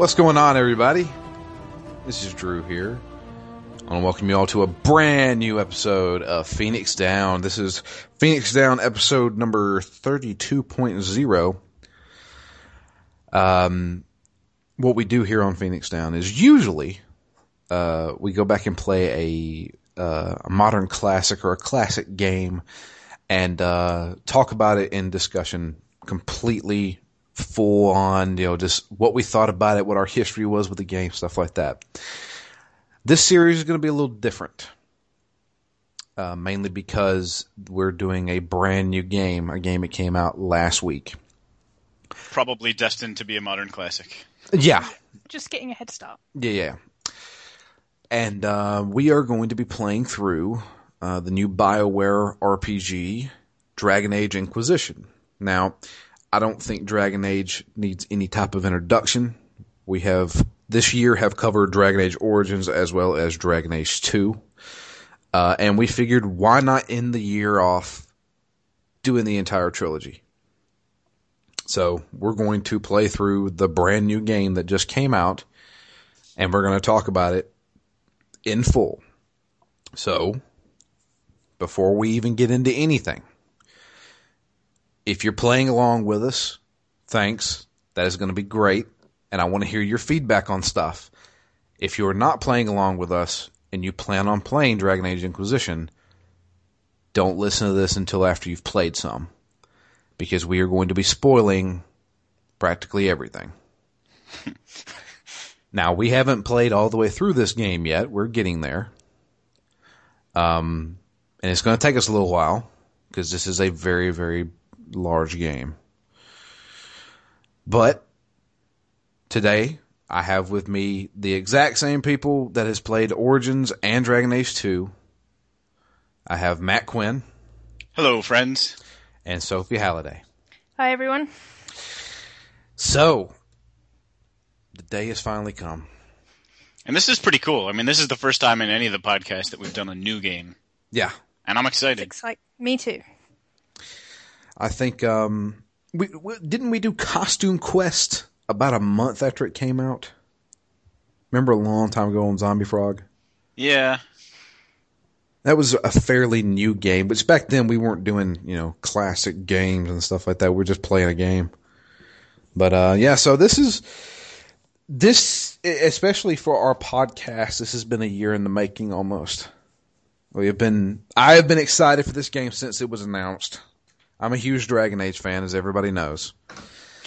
What's going on, everybody? This is Drew here. I want to welcome you all to a brand new episode of Phoenix Down. This is Phoenix Down episode number 32.0. Um, what we do here on Phoenix Down is usually uh, we go back and play a, uh, a modern classic or a classic game and uh, talk about it in discussion completely full on, you know, just what we thought about it, what our history was with the game, stuff like that. This series is going to be a little different, uh, mainly because we're doing a brand new game, a game that came out last week. Probably destined to be a modern classic. Yeah, Just getting a head start. yeah, yeah. And uh, we are going to be playing through uh, the new BioWare RPG, Dragon Age Inquisition. Now, I don't think Dragon Age needs any type of introduction. We have this year have covered Dragon Age Origins as well as Dragon Age 2. Uh, and we figured why not end the year off doing the entire trilogy. So we're going to play through the brand new game that just came out and we're going to talk about it in full. So before we even get into anything, if you're playing along with us, thanks. That is going to be great. And I want to hear your feedback on stuff. If you're not playing along with us and you plan on playing Dragon Age Inquisition, don't listen to this until after you've played some. Because we are going to be spoiling practically everything. now, we haven't played all the way through this game yet. We're getting there. Um, and it's going to take us a little while because this is a very, very large game. But today I have with me the exact same people that has played Origins and Dragon Age 2. I have Matt Quinn Hello, friends. and Sophie Halliday. Hi, everyone. So, the day has finally come. And this is pretty cool. I mean, this is the first time in any of the podcasts that we've done a new game. Yeah, And I'm excited. Excite me too. I think um, we, we didn't we do Costume Quest about a month after it came out. Remember a long time ago on Zombie Frog? Yeah. That was a fairly new game, but back then we weren't doing, you know, classic games and stuff like that. We are just playing a game. But uh yeah, so this is this especially for our podcast, this has been a year in the making almost. We have been I have been excited for this game since it was announced. I'm a huge Dragon Age fan as everybody knows.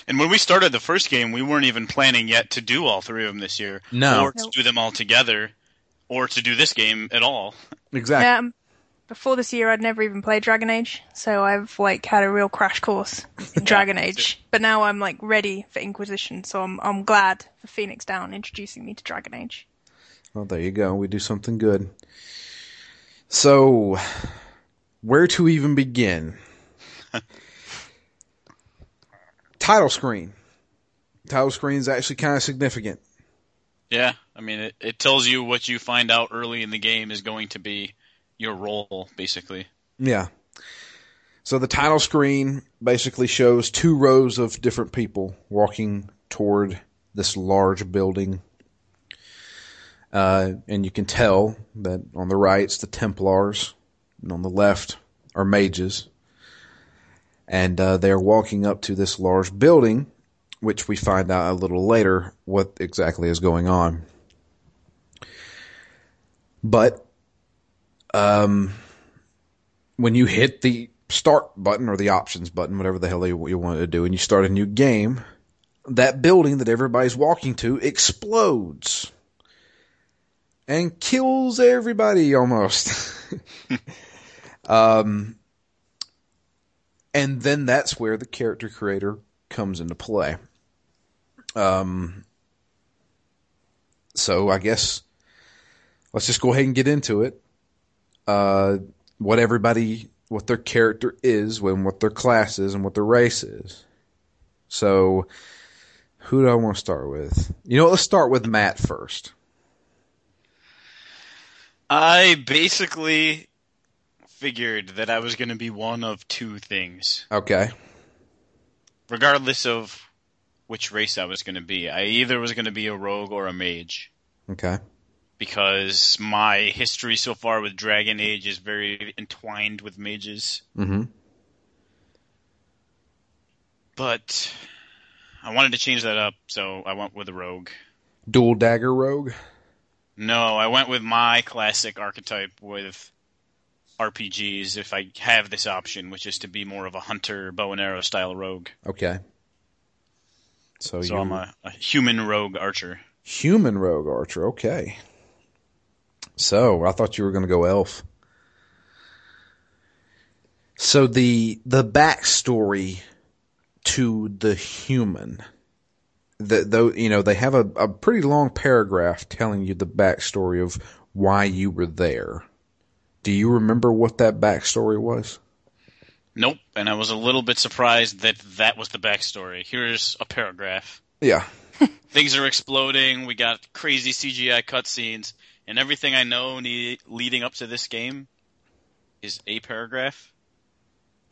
And when we started the first game, we weren't even planning yet to do all three of them this year. No. Or to do them all together. Or to do this game at all. Exactly. Yeah, um, before this year, I'd never even played Dragon Age, so I've like had a real crash course in Dragon Age. But now I'm like ready for Inquisition, so I'm I'm glad for Phoenix Down introducing me to Dragon Age. Well, there you go. We do something good. So, where to even begin? Title screen. Title screen is actually kind of significant. Yeah. I mean, it, it tells you what you find out early in the game is going to be your role, basically. Yeah. So the title screen basically shows two rows of different people walking toward this large building. Uh, and you can tell that on the right it's the Templars, and on the left are mages. And uh, they're walking up to this large building, which we find out a little later what exactly is going on. But um, when you hit the start button or the options button, whatever the hell you, you want to do, and you start a new game, that building that everybody's walking to explodes and kills everybody almost. um, and then that's where the character creator comes into play. Um, so I guess let's just go ahead and get into it. Uh, what everybody, what their character is, when what their class is, and what their race is. So, who do I want to start with? You know, let's start with Matt first. I basically figured that I was going to be one of two things. Okay. regardless of which race I was going to be. I either was going to be a rogue or a mage Okay. because my history so far with Dragon Age is very entwined with mages. Mm-hmm. But I wanted to change that up, so I went with a rogue. Dual dagger rogue. No, I went with my classic archetype with RPGs if I have this option, which is to be more of a hunter, bow and arrow style rogue. Okay. So, So I'm a, a human rogue archer. human rogue archer. Okay. So I thought you were going to go elf. So the the backstory to the human, the, though you know they have a, a pretty long paragraph telling you the backstory of why you were there. Do you remember what that backstory was? Nope, and I was a little bit surprised that that was the backstory. Here's a paragraph. Yeah. Things are exploding. We got crazy CGI cutscenes, and everything I know ne- leading up to this game is a paragraph.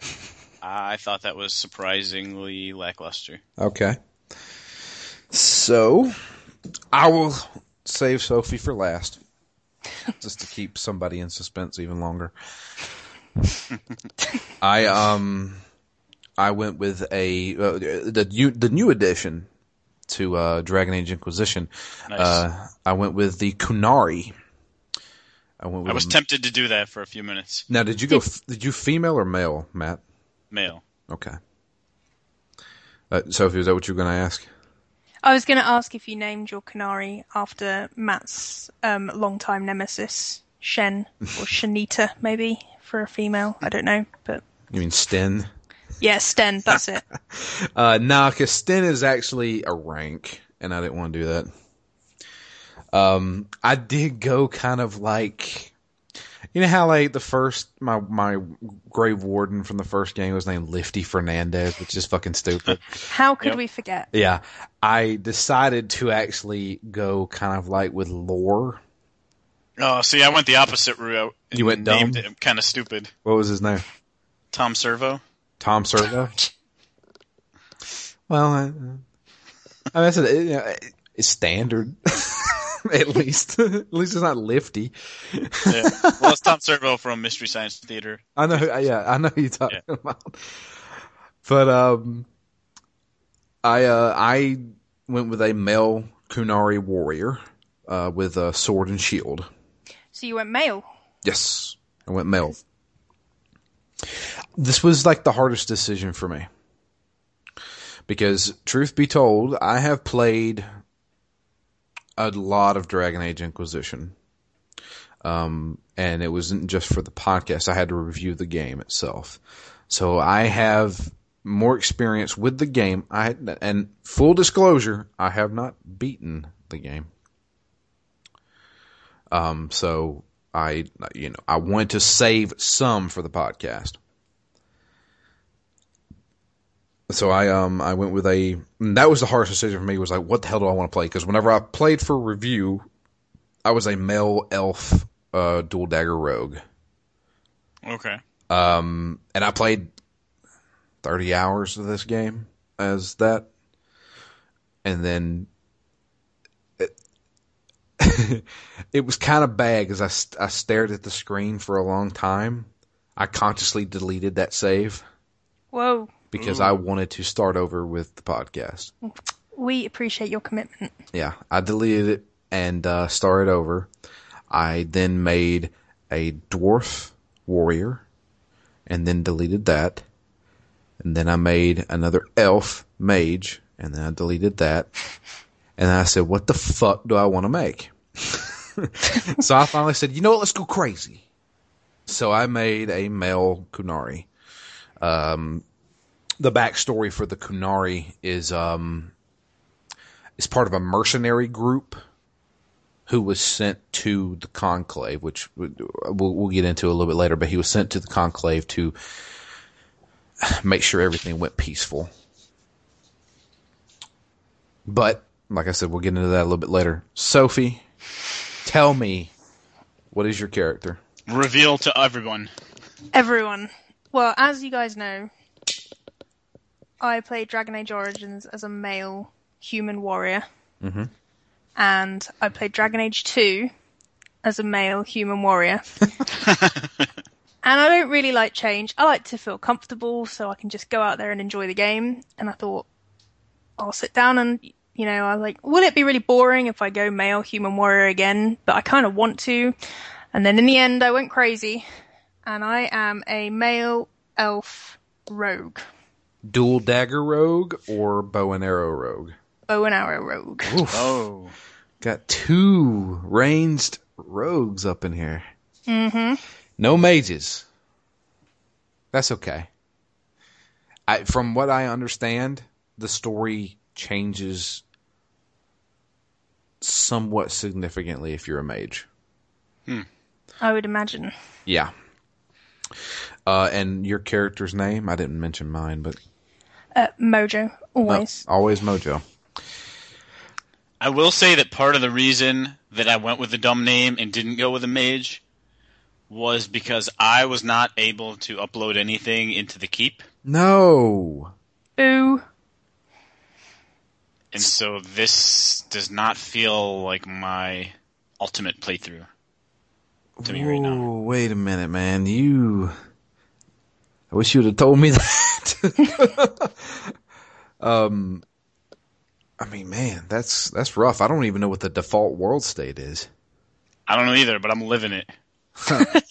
I thought that was surprisingly lackluster. Okay. So, I will save Sophie for last, just to keep somebody in suspense even longer. I um, I went with a uh, the new the new addition to uh, Dragon Age Inquisition. Nice. Uh, I went with the Qunari. I went with I was a- tempted to do that for a few minutes. now. Did you go? Did you female or male, Matt? Male. Okay. Uh, Sophie, is that what you were going to ask? I was going to ask if you named your Qunari after Matt's um, longtime nemesis, Shen, or Shanita, maybe, for a female. I don't know. But You mean Sten? yeah, Sten, that's it. Uh, nah, cause Sten is actually a rank, and I didn't want to do that. Um, I did go kind of like, you know how like the first, my, my Grey Warden from the first game was named Lifty Fernandez, which is fucking stupid. How could Yep. we forget? yeah. I decided to actually go kind of like with lore. Oh, see, I went the opposite route. You went named dumb? it kind of stupid. What was his name? Tom Servo. Tom Servo? Well, I, I mean, that's a, you know, it's standard. At least, at least it's not lifty. Yeah. well, it's Tom Servo from Mystery Science Theater. I know, yeah, I know who you're talking about. But um, I uh, I went with a male Qunari warrior uh, with a sword and shield. So you went male. Yes, I went male. This was like the hardest decision for me. Because, truth be told, I have played a lot of Dragon Age Inquisition. Um, and it wasn't just for the podcast. I had to review the game itself. So I have more experience with the game. I and full disclosure, I have not beaten the game. Um, so I, you know, I wanted to save some for the podcast. So I, um, I went with a, and that was the hardest decision for me was like, what the hell do I want to play? Cause whenever I played for review, I was a male elf, uh, dual dagger rogue. Okay. Um, and I played 30 hours of this game as that. And then it, it was kind of bad because I, I stared at the screen for a long time. I consciously deleted that save Whoa. Because I wanted to start over with the podcast. We appreciate your commitment. Yeah, I deleted it and uh, started over. I then made a dwarf warrior and then deleted that. And then I made another elf mage and then I deleted that. And then I said, what the fuck do I want to make? so I finally said, you know what, let's go crazy. So I made a male Qunari. Um, the backstory for the Qunari is, um, is part of a mercenary group who was sent to the conclave, which we'll, we'll get into a little bit later, but he was sent to the conclave to make sure everything went peaceful. But, like I said, we'll get into that a little bit later. Sophie, tell me, what is your character? Reveal to everyone. Everyone. Well, as you guys know, I played Dragon Age Origins as a male human warrior. Mhm. And I played Dragon Age 2 as a male human warrior. and I don't really like change. I like to feel comfortable so I can just go out there and enjoy the game. And I thought, I'll sit down and, you know, I was like, will it be really boring if I go male human warrior again? But I kind of want to. And then in the end, I went crazy. And I am a male elf rogue. Dual dagger rogue or bow and arrow rogue? Bow and arrow rogue. Oof. Oh. Got two ranged rogues up in here. hmm No mages. That's okay. I, from what I understand, the story changes somewhat significantly if you're a mage. I would imagine. Yeah. Uh, and your character's name? I didn't mention mine, but Uh, Mojo, always. always Mojo. I will say that part of the reason that I went with the dumb name and didn't go with a mage was because I was not able to upload anything into the keep. No. Boo. And so this does not feel like my ultimate playthrough to me right now. Ooh, wait a minute, man. You. I wish you would have told me that. um, I mean, man, that's that's rough. I don't even know what the default world state is. I don't know either, but I'm living it.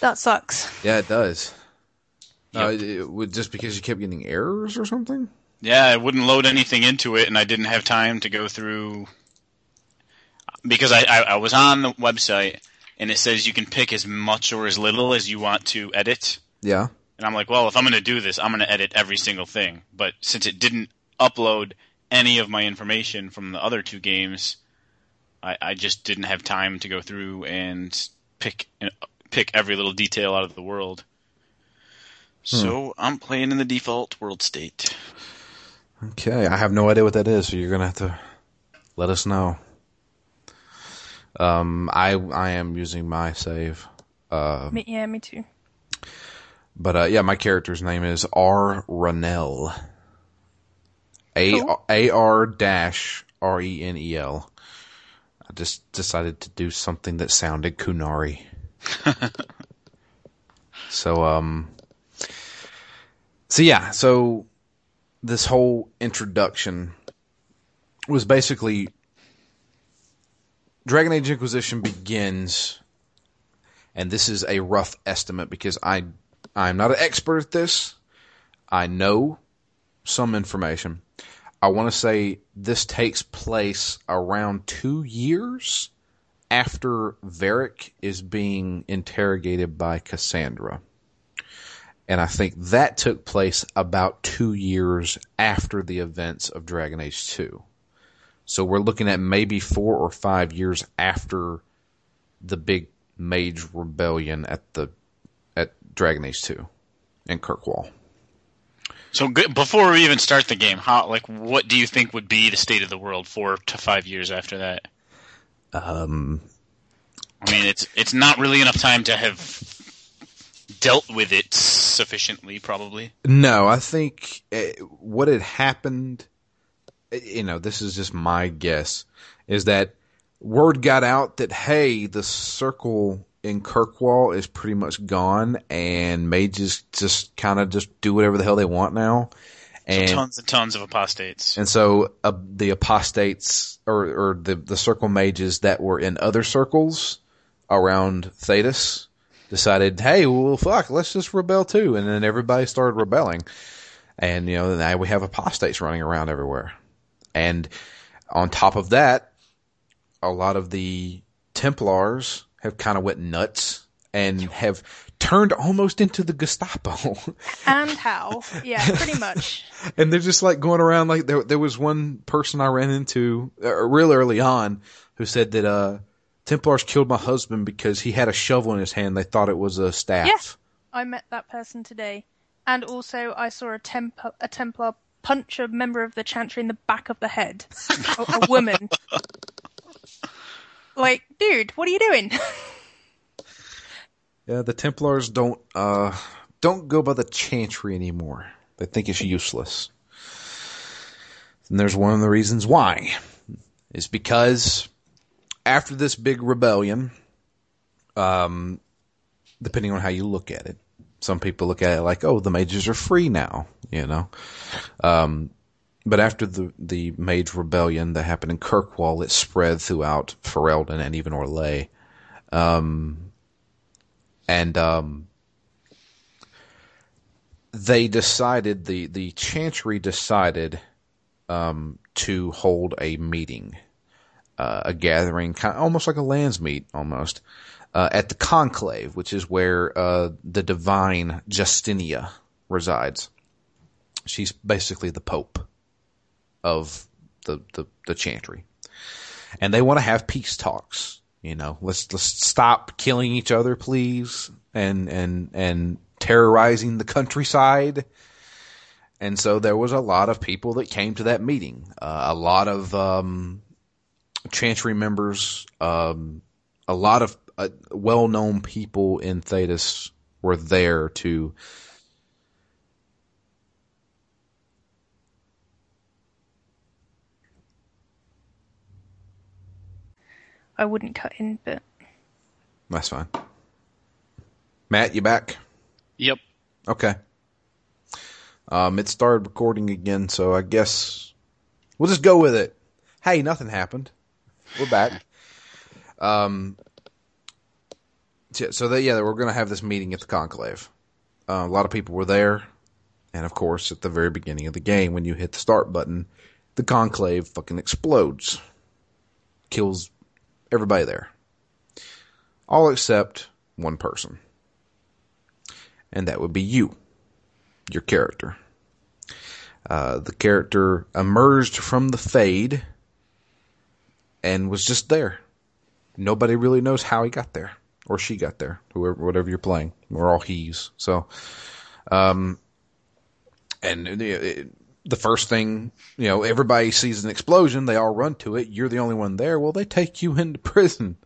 That sucks. Yeah, it does. Uh, Yep. it would just because you kept getting errors or something. Yeah, I wouldn't load anything into it, and I didn't have time to go through because I, I, I was on the website and it says you can pick as much or as little as you want to edit. Yeah. And I'm like, well, if I'm going to do this, I'm going to edit every single thing. But since it didn't upload any of my information from the other two games, I, I just didn't have time to go through and pick pick every little detail out of the world. So I'm playing in the default world state. Okay, I have no idea what that is, so you're gonna have to let us know. Um, I I am using my save. Uh, Me, yeah, me too. But uh, yeah, my character's name is R. Renel. A Cool. A R dash R E N E L. I just decided to do something that sounded Qunari. so um. So yeah, so this whole introduction was basically Dragon Age Inquisition begins and this is a rough estimate because I I'm not an expert at this. I know some information. I want to say this takes place around two years after Varric is being interrogated by Cassandra. And I think that took place about two years after the events of Dragon Age 2. So we're looking at maybe four or five years after the big mage rebellion at the at Dragon Age 2 in Kirkwall. So good, before we even start the game, how like what do you think would be the state of the world four to five years after that? Um, I mean, it's it's not really enough time to have dealt with it sufficiently, probably. no, I think uh, what had happened, uh, you know, this is just my guess, is that word got out that hey, the circle in Kirkwall is pretty much gone, and mages just kind of just do whatever the hell they want now. And Tons and tons of apostates. And so uh, the apostates or, or the, the circle mages that were in other circles around Thedas decided, hey, well, fuck, let's just rebel too. And then everybody started rebelling. And, you know, now we have apostates running around everywhere. And on top of that, a lot of the Templars have kind of went nuts and have turned almost into the Gestapo. And how? Yeah, pretty much. and they're just like going around like there there was one person I ran into uh, real early on who said that uh Templars killed my husband because he had a shovel in his hand. They thought it was a staff. Yeah. I met that person today, and also I saw a temp a Templar punch a member of the Chantry in the back of the head. a, a woman. Like, dude, what are you doing? Yeah, the Templars don't uh don't go by the Chantry anymore. They think it's useless. And there's one of the reasons why. Is because after this big rebellion, um, depending on how you look at it, some people look at it like, oh, the mages are free now, you know. Um, but after the the mage rebellion that happened in Kirkwall, it spread throughout Ferelden and even Orlais. Um, and um, they decided the the Chantry decided um, to hold a meeting, uh, a gathering, kind of, almost like a Landsmeet, almost uh, at the Conclave, which is where uh, the divine Justinia resides. She's basically the Pope of the, the, the Chantry, and they want to have peace talks. You know, let's let's stop killing each other, please, and and and terrorizing the countryside. And so there was a lot of people that came to that meeting. Uh, a lot of um, Chantry members, um, a lot of uh, well-known people in Thedas were there to. I wouldn't cut in, but That's fine. Matt, you back? Yep. Okay. Um, it started recording again, so I guess we'll just go with it. Hey, nothing happened. We're back. Um, so so that yeah, we're gonna have this meeting at the conclave. Uh, a lot of people were there, and of course, at the very beginning of the game, when you hit the start button, the conclave fucking explodes, kills everybody there, all except one person, and that would be you your character. Uh, the character emerged from the fade and was just there. Nobody really knows how he got there or she got there, whoever, whatever you're playing. We're all he's. So, um, and the, the first thing, you know, everybody sees an explosion, they all run to it. You're the only one there. Well, they take you into prison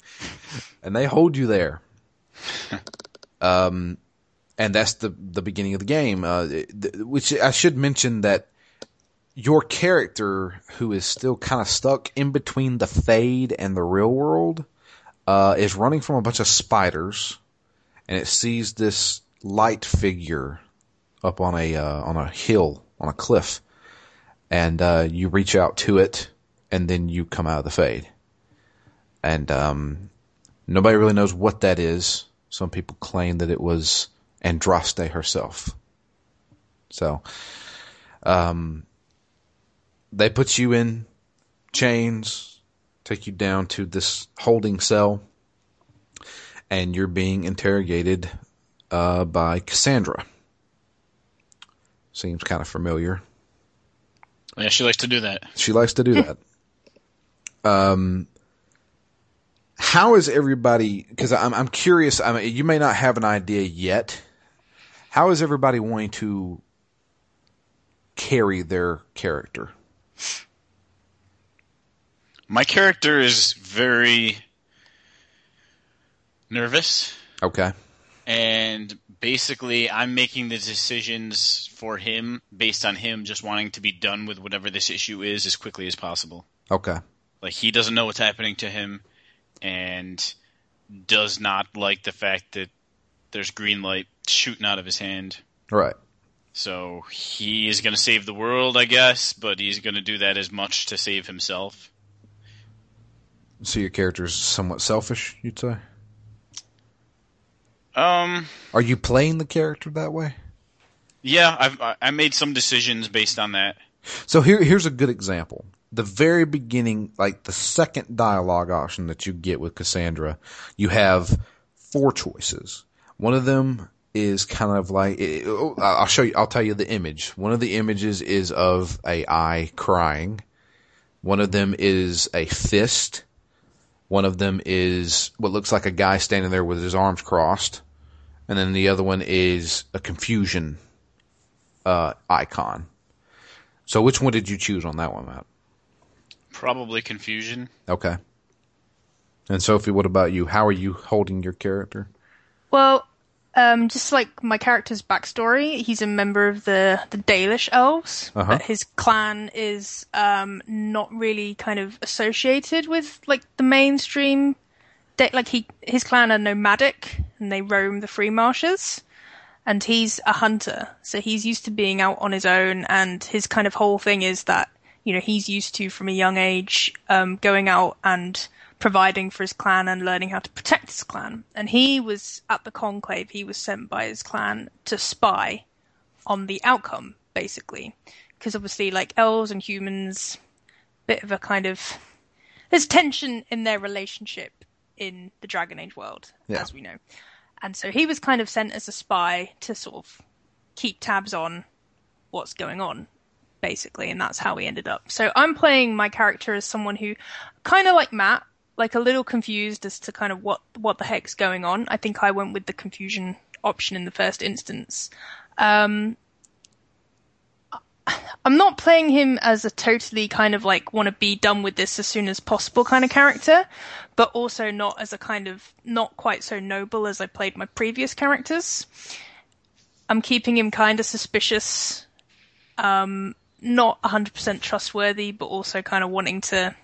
and they hold you there. um, and that's the the beginning of the game. Uh, th- which I should mention that your character, who is still kind of stuck in between the fade and the real world, uh, is running from a bunch of spiders, and it sees this light figure up on a uh, on a hill on a cliff, and uh, you reach out to it, and then you come out of the fade, and um, nobody really knows what that is. Some people claim that it was Andraste herself. So, um, they put you in chains, take you down to this holding cell, and you're being interrogated uh, by Cassandra. Seems kind of familiar. Yeah, she likes to do that. She likes to do that. Um, how is everybody? Because I'm I'm curious. I mean, you may not have an idea yet. How is everybody wanting to carry their character? My character is very nervous, Okay. and basically, I'm making the decisions for him based on him just wanting to be done with whatever this issue is as quickly as possible. Okay. Like he doesn't know what's happening to him, and does not like the fact that there's green light shooting out of his hand. Right. So he is going to save the world, I guess, but he's going to do that as much to save himself. So your character is somewhat selfish, you'd say. Um, Are you playing the character that way? yeah, I've I- I made some decisions based on that. So here, here's a good example. The very beginning, like the second dialogue option that you get with Cassandra, you have four choices. One of them is kind of like oh, I'll show you. I'll tell you the image. One of the images is of a eye crying. One of them is a fist. One of them is what looks like a guy standing there with his arms crossed, and then the other one is a confusion uh, icon. So which one did you choose on that one, Matt? Probably confusion. Okay. And Sophie, what about you? How are you holding your character? Well, Um, just like my character's backstory, he's a member of the the Dalish elves, Uh-huh. but his clan is um not really kind of associated with like the mainstream. Da- like he his clan are nomadic and they roam the free marshes, and he's a hunter, so he's used to being out on his own. And his kind of whole thing is that you know he's used to from a young age um, going out and providing for his clan and learning how to protect his clan. And he was at the conclave. He was sent by his clan to spy on the outcome, basically, because obviously, like elves and humans, bit of a kind of there's tension in their relationship in the Dragon Age world, Yeah. as we know. And so he was kind of sent as a spy to sort of keep tabs on what's going on, basically, and that's how he ended up. So I'm playing my character as someone who, kind of like Matt, like a little confused as to kind of what what the heck's going on. I think I went with the confusion option in the first instance. Um, I'm not playing him as a totally kind of like want to be done with this as soon as possible kind of character, but also not as a kind of not quite so noble as I played my previous characters. I'm keeping him kind of suspicious, um, not 100% trustworthy, but also kind of wanting to,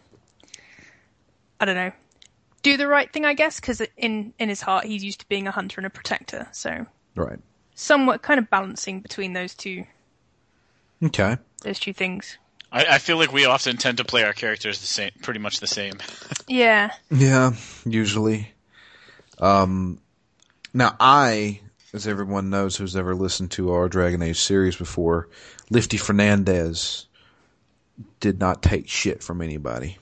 I don't know, do the right thing, I guess, because in in his heart he's used to being a hunter and a protector, so Right. somewhat kind of balancing between those two Okay. those two things. I, I feel like we often tend to play our characters the same, pretty much the same. Yeah. Yeah, usually. Um, now I, as everyone knows who's ever listened to our Dragon Age series before, Lifty Fernandez did not take shit from anybody.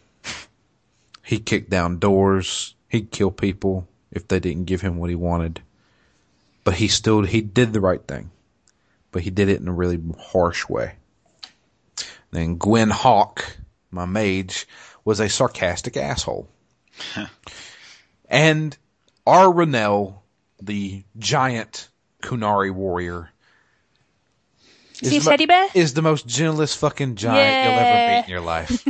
He kicked down doors. He'd kill people if they didn't give him what he wanted. But he still he did the right thing. But he did it in a really harsh way. Then Gwen Hawke, my mage, was a sarcastic asshole. and our Renell, the giant Qunari warrior, Is he a the mo- teddy bear? is the most gentlest fucking giant you'll ever meet in your life.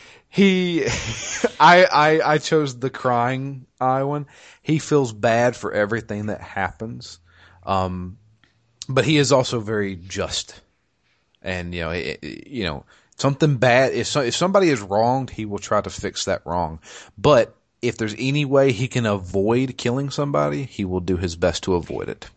he, I, I, I chose the crying eye one. He feels bad for everything that happens, um, but he is also very just, and you know, it, it- you know, something bad. If so, if somebody is wronged, he will try to fix that wrong. But if there's any way he can avoid killing somebody, he will do his best to avoid it.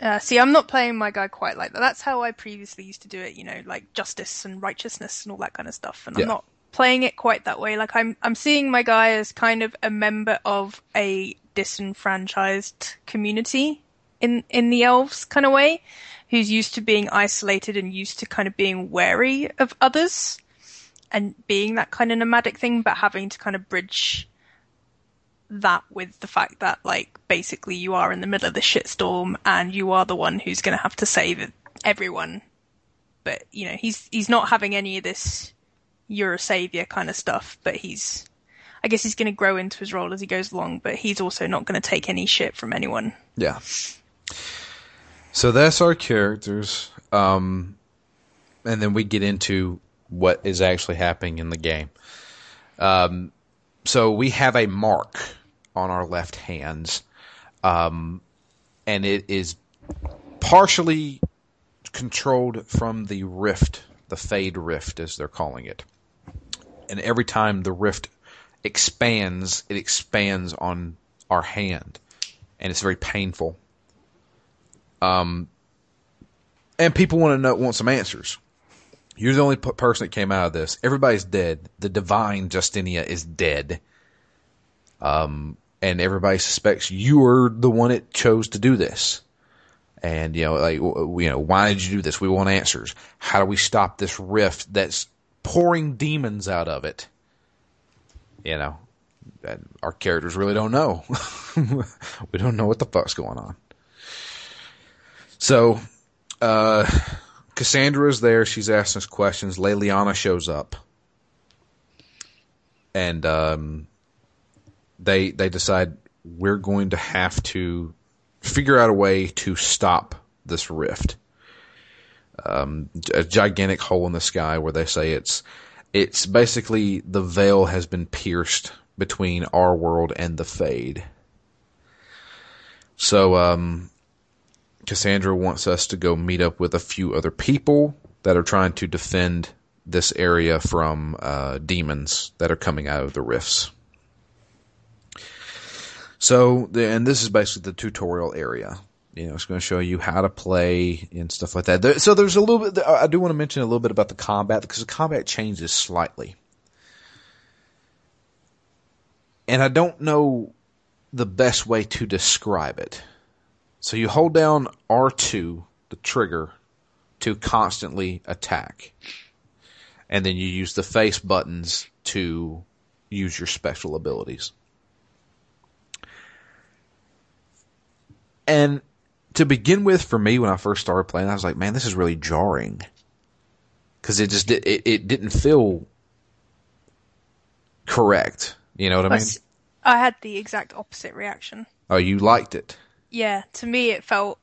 Uh, see, I'm not playing my guy quite like that. That's how I previously used to do it, you know, like justice and righteousness and all that kind of stuff. And Yeah. I'm not playing it quite that way. Like I'm, I'm seeing my guy as kind of a member of a disenfranchised community in in the elves kind of way, who's used to being isolated and used to kind of being wary of others and being that kind of nomadic thing, but having to kind of bridge that with the fact that like basically you are in the middle of the shitstorm and you are the one who's going to have to save everyone but you know he's he's not having any of this you're a savior kind of stuff but he's i guess he's going to grow into his role as he goes along but he's also not going to take any shit from anyone Yeah. So that's our characters. Um, and then we get into what is actually happening in the game. Um, so we have a mark on our left hands. Um, and it is partially controlled from the rift, the fade rift as they're calling it. And every time the rift expands, it expands on our hand. And it's very painful. Um, and people want to know, want some answers. You're the only p- person that came out of this. Everybody's dead. The divine Justinia is dead. Um, and everybody suspects you are the one that chose to do this. And you know, like, you know, why did you do this? We want answers. How do we stop this rift that's pouring demons out of it? You know, our characters really don't know. we don't know what the fuck's going on. So, uh, Cassandra is there. She's asking us questions. Leliana shows up, and um, they they decide we're going to have to figure out a way to stop this rift. Um, a gigantic hole in the sky where they say it's it's basically the veil has been pierced between our world and the fade. So um, Cassandra wants us to go meet up with a few other people that are trying to defend this area from uh, demons that are coming out of the rifts. So, and this is basically the tutorial area. You know, it's going to show you how to play and stuff like that. So there's a little bit, I do want to mention a little bit about the combat because the combat changes slightly. And I don't know the best way to describe it. So you hold down R2, the trigger, to constantly attack. And then you use the face buttons to use your special abilities. And to begin with, for me, when I first started playing, I was like, man, this is really jarring. Cause it just, it, it didn't feel correct. You know what I mean? I had the exact opposite reaction. Oh, you liked it? Yeah, to me it felt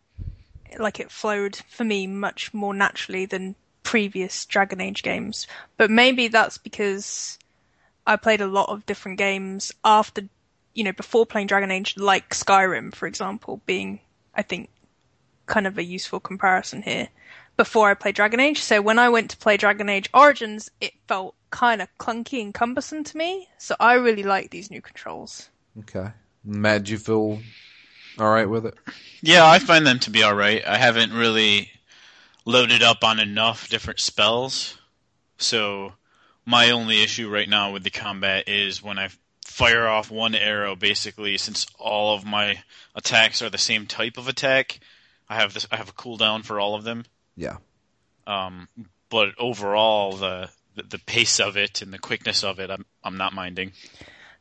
like it flowed for me much more naturally than previous Dragon Age games. But maybe that's because I played a lot of different games after, you know, before playing Dragon Age, like Skyrim, for example, being, I think, kind of a useful comparison here before I played Dragon Age. So when I went to play Dragon Age Origins, it felt kind of clunky and cumbersome to me. So I really like these new controls. Okay. Matt, you feel all right with it? Yeah, I find them to be all right. I haven't really loaded up on enough different spells. So my only issue right now with the combat is when I fire off one arrow basically since all of my attacks are the same type of attack, I have this I have a cooldown for all of them. Yeah. Um, but overall, the, the, the pace of it and the quickness of it, I'm I'm not minding.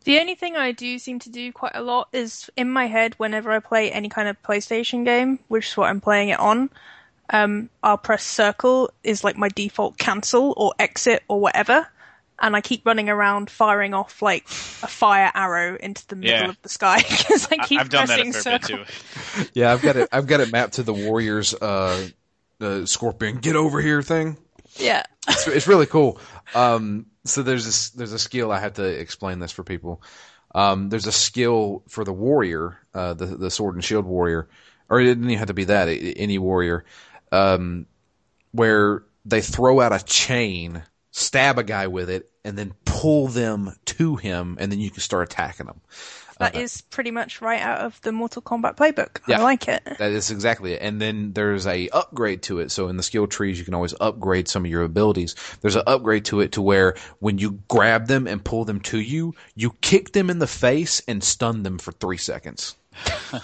The only thing I do seem to do quite a lot is in my head whenever I play any kind of PlayStation game, which is what I'm playing it on. Um, I'll press circle is like my default cancel or exit or whatever, and I keep running around firing off like a fire arrow into the middle Yeah. of the sky because I keep I've done that a pressing fair bit circle. too. Yeah, I've got it. I've got it mapped to the Warriors, uh, the Scorpion get over here thing. Yeah. It's, it's really cool. Um, so there's this, there's a skill I have to explain this for people. Um, there's a skill for the warrior, uh, the the sword and shield warrior, or it didn't even have to be that. Any warrior, um, where they throw out a chain, stab a guy with it, and then pull them to him, and then you can start attacking them. That uh, is pretty much right out of the Mortal Kombat playbook. Yeah. I like it. That is exactly it. And then there's a upgrade to it. So in the skill trees, you can always upgrade some of your abilities. There's an upgrade to it to where when you grab them and pull them to you, you kick them in the face and stun them for three seconds.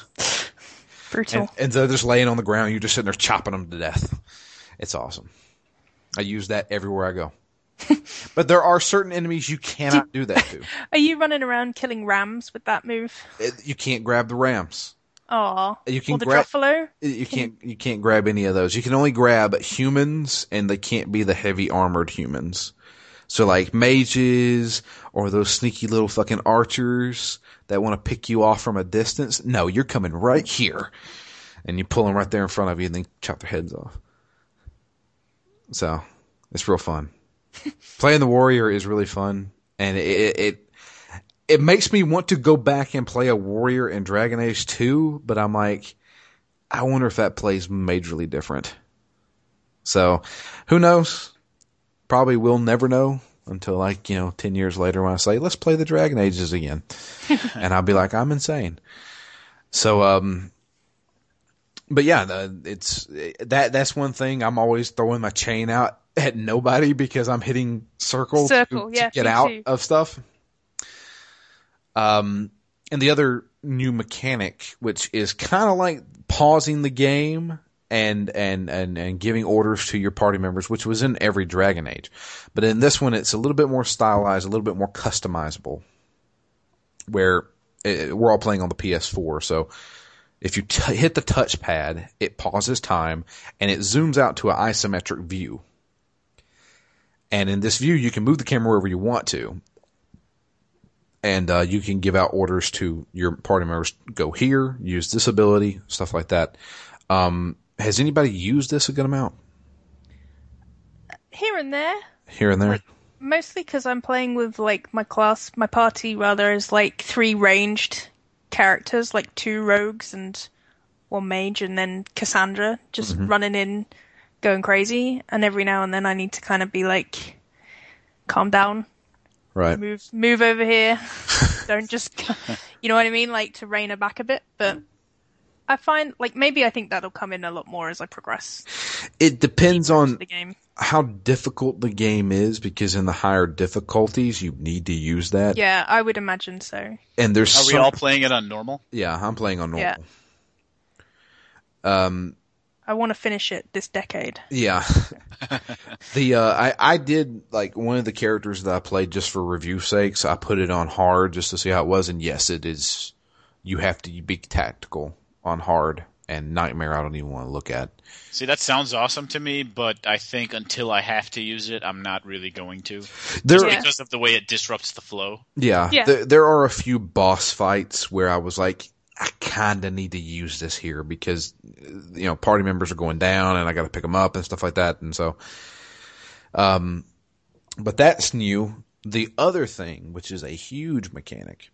Brutal. And, and they're just laying on the ground. You're just sitting there chopping them to death. It's awesome. I use that everywhere I go. but there are certain enemies you cannot do that to. Are you running around killing rams with that move? You can't grab the rams. Aw. You can or the grab- Druffalo? You can't you can't grab any of those. You can only grab humans, and they can't be the heavy armored humans. So like mages or those sneaky little fucking archers that want to pick you off from a distance. No, you're coming right here, and you pull them right there in front of you, and then chop their heads off. So it's real fun. Playing the warrior is really fun, and it, it it makes me want to go back and play a warrior in Dragon Age 2, but I'm like, I wonder if that plays majorly different. So, who knows? Probably we'll never know until like, you know, 10 years later when I say, let's play the Dragon Ages again. and I'll be like, I'm insane. So, um, but yeah, the, it's that, that's one thing. I'm always throwing my chain out at nobody because I'm hitting circle, Circle, to, yeah, to get out too. of stuff. Um, and the other new mechanic, which is kind of like pausing the game and, and, and, and giving orders to your party members, which was in every Dragon Age. But in this one, it's a little bit more stylized, a little bit more customizable, where eh, we're all playing on the PS4. So if you t- hit the touchpad, it pauses time and it zooms out to an isometric view. And in this view, you can move the camera wherever you want to and uh, you can give out orders to your party members. Go here, use this ability, stuff like that. Um, has anybody used this a good amount Here and there. here and there? Like- Mostly because I'm playing with like my class, my party rather is like three ranged characters, like two rogues and one mage and then Cassandra just mm-hmm. running in, going crazy, and every now and then I need to kind of be like, calm down, Right. move move over here. Don't just, you know what I mean? Like to rein her back a bit, but. I find like maybe I think that'll come in a lot more as I progress It depends on the game. how difficult the game is because in the higher difficulties you need to use that. Yeah, I would imagine so. And there's Are we all playing it on normal? Yeah, I'm playing on normal. Yeah. Um I want to finish it this decade. Yeah. the uh I I did like one of the characters that I played just for review sakes. I put it on hard just to see how it was and yes, it is you have to be tactical on hard and nightmare I don't even want to look at. See, that sounds awesome to me, but I think until I have to use it, I'm not really going to. There Yeah. Because of the way it disrupts the flow. yeah, Yeah. There, there are a few boss fights where I was like I kind of need to use this here because you know party members are going down and I got to pick them up and stuff like that and so um but that's new. The other thing, which is a huge mechanic,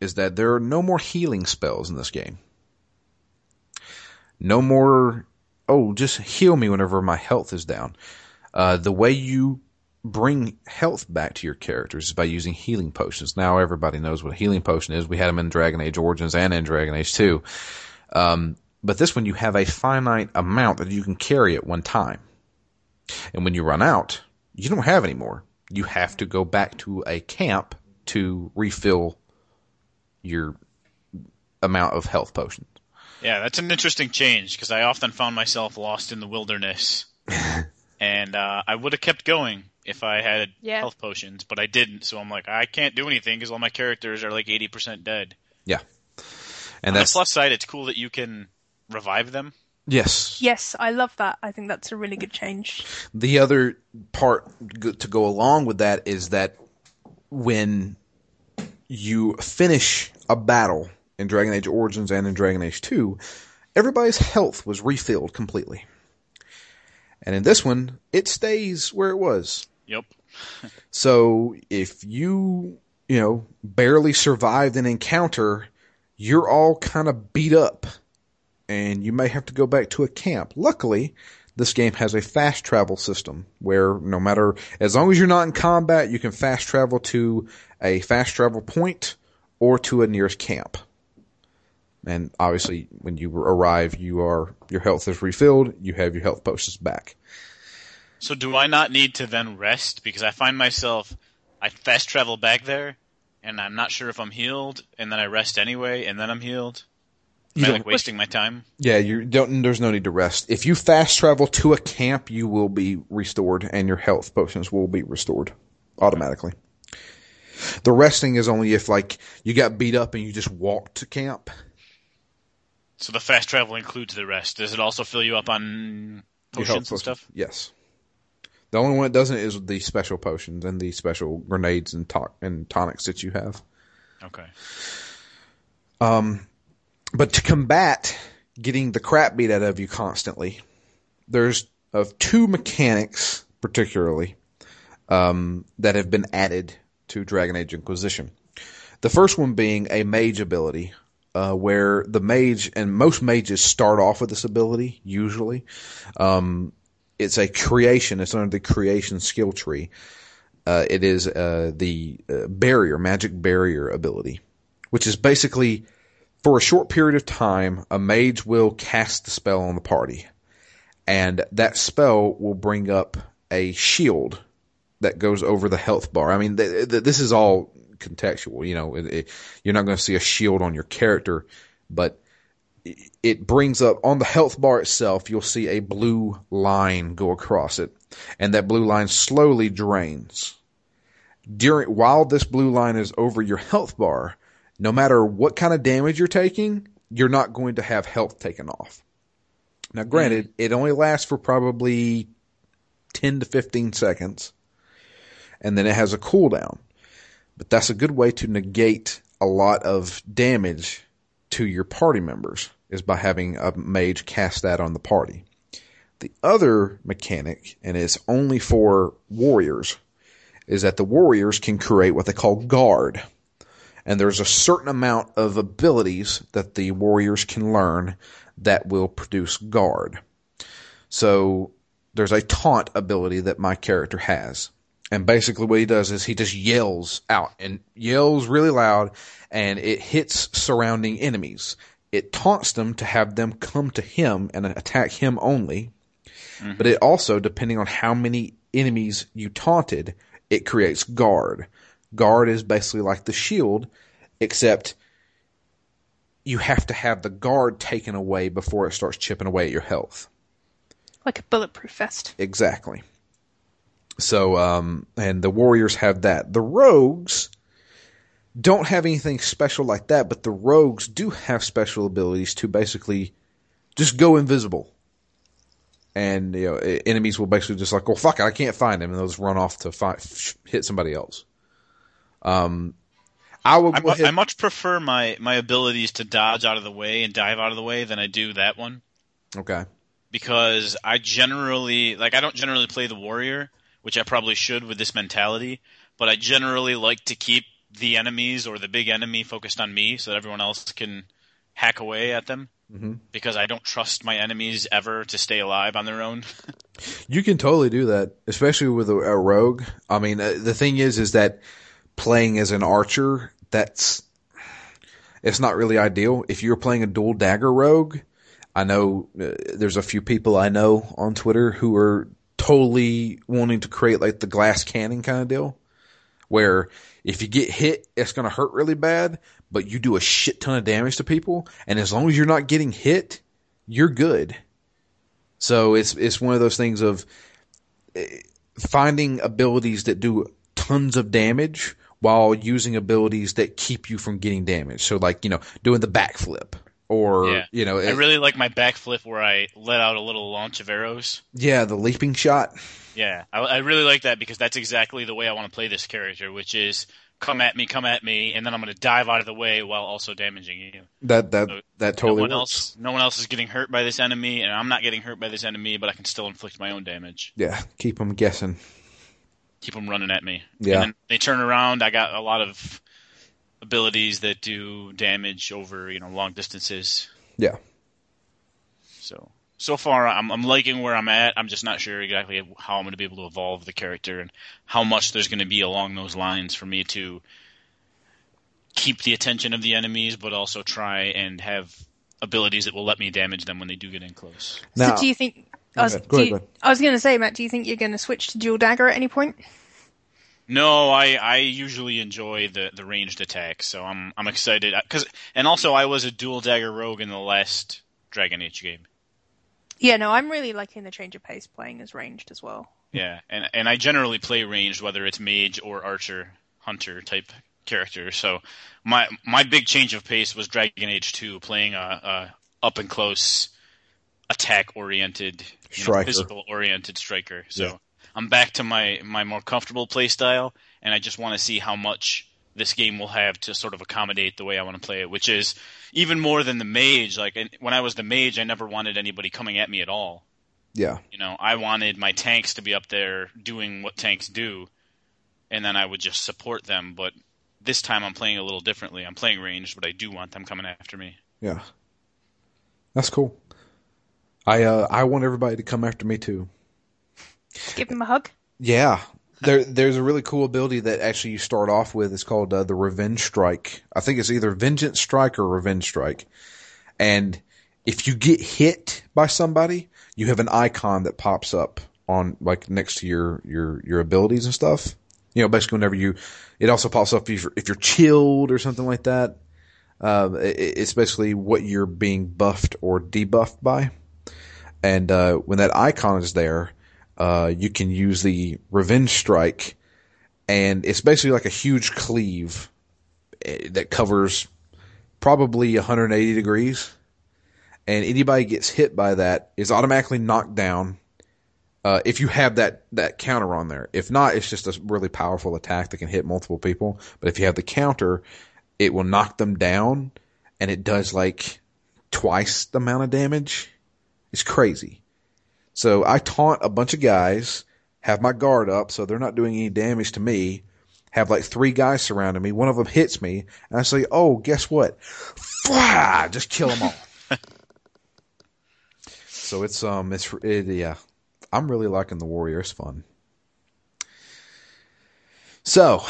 is that there are no more healing spells in this game. No more, oh, just heal me whenever my health is down. Uh, the way you bring health back to your characters is by using healing potions. Now everybody knows what a healing potion is. We had them in Dragon Age Origins and in Dragon Age 2. Um, but this one you have a finite amount that you can carry at one time. And when you run out, you don't have any more. You have to go back to a camp to refill your amount of health potions. Yeah, that's an interesting change because I often found myself lost in the wilderness, and uh, I would have kept going if I had Yeah. health potions, but I didn't. So I'm like, I can't do anything because all my characters are like eighty percent dead. Yeah. And On the plus side, it's cool that you can revive them. yes. Yes, I love that. I think that's a really good change. The other part to go along with that is that when you finish a battle in Dragon Age Origins and in Dragon Age 2, everybody's health was refilled completely. And in this one, it stays where it was. Yep. So if you, you know, barely survived an encounter, you're all kind of beat up and you may have to go back to a camp. Luckily, this game has a fast travel system where no matter, as long as you're not in combat, you can fast travel to a fast travel point or to a nearest camp. And obviously, when you arrive, you are, your health is refilled, you have your health potions back. So do I not need to then rest because I find myself I fast travel back there and I'm not sure if I'm healed and then I rest anyway and then I'm healed. Am You I don't- like wasting my time? Yeah, you don't. There's no need to rest. If you fast travel to a camp, you will be restored, and your health potions will be restored automatically. The resting is only if like you got beat up and you just walked to camp. So the fast travel includes the rest. Does it also fill you up on potions and stuff? Yes. The only one it doesn't is the special potions and the special grenades and to- and tonics that you have. Okay. Um, But to combat getting the crap beat out of you constantly, there's of two mechanics particularly um, that have been added to Dragon Age Inquisition. The first one being a mage ability, uh, where the mage and most mages start off with this ability usually. Um, it's a creation. It's under the creation skill tree. Uh, it is uh, the uh, barrier, magic barrier ability, which is basically for a short period of time, a mage will cast the spell on the party, and that spell will bring up a shield that goes over the health bar. I mean, th- th- this is all contextual. You know, it, it, you're not going to see a shield on your character, but it- it brings up on the health bar itself. You'll see a blue line go across it, and that blue line slowly drains. During while this blue line is over your health bar, no matter what kind of damage you're taking, you're not going to have health taken off. Now, granted, mm-hmm. it only lasts for probably 10 to 15 seconds, and then it has a cooldown. But that's a good way to negate a lot of damage to your party members, is by having a mage cast that on the party. The other mechanic, and it's only for warriors, is that the warriors can create what they call guard and there's a certain amount of abilities that the warriors can learn that will produce guard. So there's a taunt ability that my character has. And basically what he does is he just yells out and yells really loud and it hits surrounding enemies. It taunts them to have them come to him and attack him only. Mm-hmm. But it also, depending on how many enemies you taunted, it creates guard. Guard is basically like the shield, except you have to have the guard taken away before it starts chipping away at your health. Like a bulletproof vest. Exactly. So, um, and the warriors have that. The rogues don't have anything special like that, but the rogues do have special abilities to basically just go invisible. And, you know, enemies will basically just like, well, fuck it, I can't find him. And they'll just run off to hit somebody else. Um, I will I, I much prefer my, my abilities to dodge out of the way and dive out of the way than I do that one. Okay. Because I generally, like, I don't generally play the warrior which I probably should with this mentality. But I generally like to keep the enemies or the big enemy focused on me so that everyone else can hack away at them. Mm-hmm. Because I don't trust my enemies ever to stay alive on their own. you can totally do that, especially with a, a rogue. I mean, uh, the thing is, is that playing as an archer, that's it's not really ideal. If you're playing a dual dagger rogue, I know uh, there's a few people I know on Twitter who are totally wanting to create like the glass cannon kind of deal where if you get hit, it's going to hurt really bad, but you do a shit ton of damage to people. And as long as you're not getting hit, you're good. So it's, it's one of those things of eh, finding abilities that do tons of damage while using abilities that keep you from getting damaged. So like, you know, doing the backflip or yeah. you know, it, I really like my backflip where I let out a little launch of arrows. Yeah, the leaping shot. Yeah, I, I really like that because that's exactly the way I want to play this character, which is come at me, come at me, and then I'm going to dive out of the way while also damaging you. That that so that totally no one works. else no one else is getting hurt by this enemy, and I'm not getting hurt by this enemy, but I can still inflict my own damage. Yeah, keep them guessing. Keep them running at me. Yeah. And they turn around. I got a lot of abilities that do damage over you know long distances. Yeah. So so far, I'm, I'm liking where I'm at. I'm just not sure exactly how I'm going to be able to evolve the character and how much there's going to be along those lines for me to keep the attention of the enemies, but also try and have abilities that will let me damage them when they do get in close. Now, so do you think? I was, you, I was going to say, Matt. Do you think you're going to switch to dual dagger at any point? No, I, I usually enjoy the, the ranged attacks, so I'm I'm excited uh, because and also I was a dual dagger rogue in the last Dragon Age game. Yeah, no, I'm really liking the change of pace playing as ranged as well. Yeah, and and I generally play ranged whether it's mage or archer hunter type character. So my my big change of pace was Dragon Age 2 playing a, a up and close attack oriented, physical oriented striker. So yeah. I'm back to my my more comfortable play style, and I just want to see how much this game will have to sort of accommodate the way I want to play it, which is even more than the mage. Like when I was the mage, I never wanted anybody coming at me at all. Yeah. You know, I wanted my tanks to be up there doing what tanks do, and then I would just support them. But this time I'm playing a little differently. I'm playing ranged, but I do want them coming after me. Yeah. That's cool. I uh I want everybody to come after me too. Give him a hug. Yeah, there there's a really cool ability that actually you start off with. It's called uh, the Revenge Strike. I think it's either Vengeance Strike or Revenge Strike. And if you get hit by somebody, you have an icon that pops up on like next to your your your abilities and stuff. You know, basically whenever you, it also pops up if you're, if you're chilled or something like that. Uh, it, it's basically what you're being buffed or debuffed by. And uh, when that icon is there, uh, you can use the Revenge Strike, and it's basically like a huge cleave eh, that covers probably 180 degrees. And anybody gets hit by that is automatically knocked down. Uh, if you have that, that counter on there. If not, it's just a really powerful attack that can hit multiple people. But if you have the counter, it will knock them down and it does like twice the amount of damage. It's crazy. So I taunt a bunch of guys, have my guard up so they're not doing any damage to me, have like three guys surrounding me. One of them hits me, and I say, "Oh, guess what? Just kill them all." so it's um, it's it, yeah. I'm really liking the warrior. It's fun. So,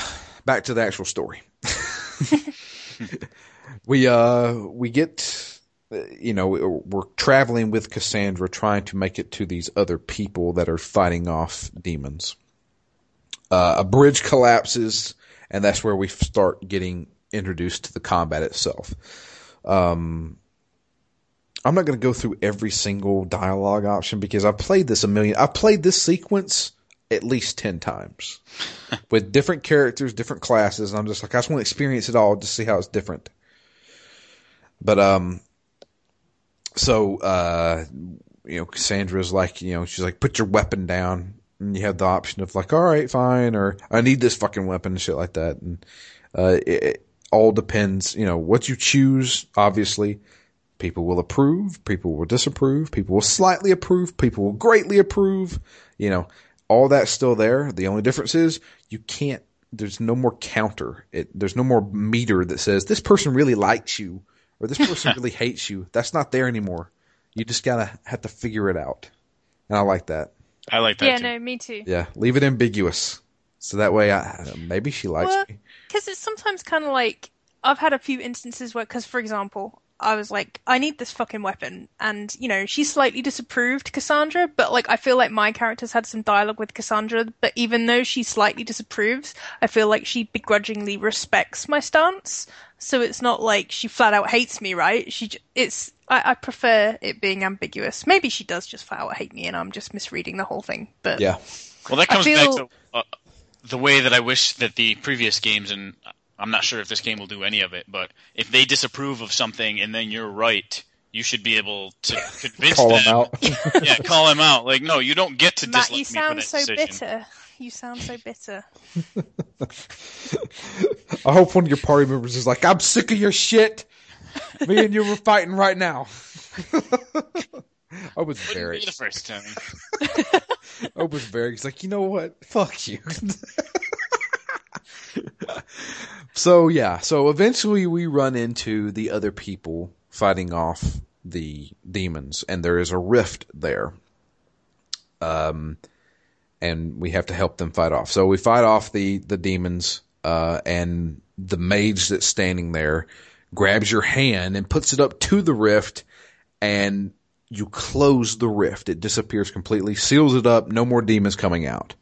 back to the actual story. we uh we get you know we're traveling with Cassandra trying to make it to these other people that are fighting off demons. Uh, a bridge collapses and that's where we start getting introduced to the combat itself. Um I'm not going to go through every single dialogue option because I've played this a million. I've played this sequence at least 10 times with different characters, different classes. And I'm just like, I just want to experience it all to see how it's different. But, um, so, uh, you know, Cassandra's like, you know, she's like, put your weapon down. And you have the option of like, all right, fine, or I need this fucking weapon and shit like that. And, uh, it, it all depends, you know, what you choose, obviously. People will approve, people will disapprove, people will slightly approve, people will greatly approve, you know, all that's still there. The only difference is you can't, there's no more counter. It, there's no more meter that says this person really likes you or this person really hates you. That's not there anymore. You just gotta have to figure it out. And I like that. I like that Yeah, too. no, me too. Yeah. Leave it ambiguous. So that way I, maybe she likes Well, me. Because it's sometimes kind of like I've had a few instances where, because for example, I was like, I need this fucking weapon, and you know, she slightly disapproved Cassandra, but like I feel like my character's had some dialogue with Cassandra, but even though she slightly disapproves, I feel like she begrudgingly respects my stance. So it's not like she flat out hates me, right? She, j- it's I, I prefer it being ambiguous. Maybe she does just flat out hate me, and I'm just misreading the whole thing. But Yeah. Well, that comes feel- back to uh, the way that I wish that the previous games, and I'm not sure if this game will do any of it, but if they disapprove of something and then you're right, you should be able to convince Call them. them out. yeah, call them out. Like, no, you don't get to Matt, dislike you me for sound so decision. bitter. You sound so bitter. I hope one of your party members is like, I'm sick of your shit. Me and you were fighting right now. I was Wouldn't very, the first time. I was very, he's like, you know what? Fuck you. so yeah, so eventually we run into the other people fighting off the demons and there is a rift there. Um, and we have to help them fight off. So we fight off the, the demons, uh, and the mage that's standing there grabs your hand and puts it up to the rift and you close the rift. It disappears completely, seals it up, no more demons coming out.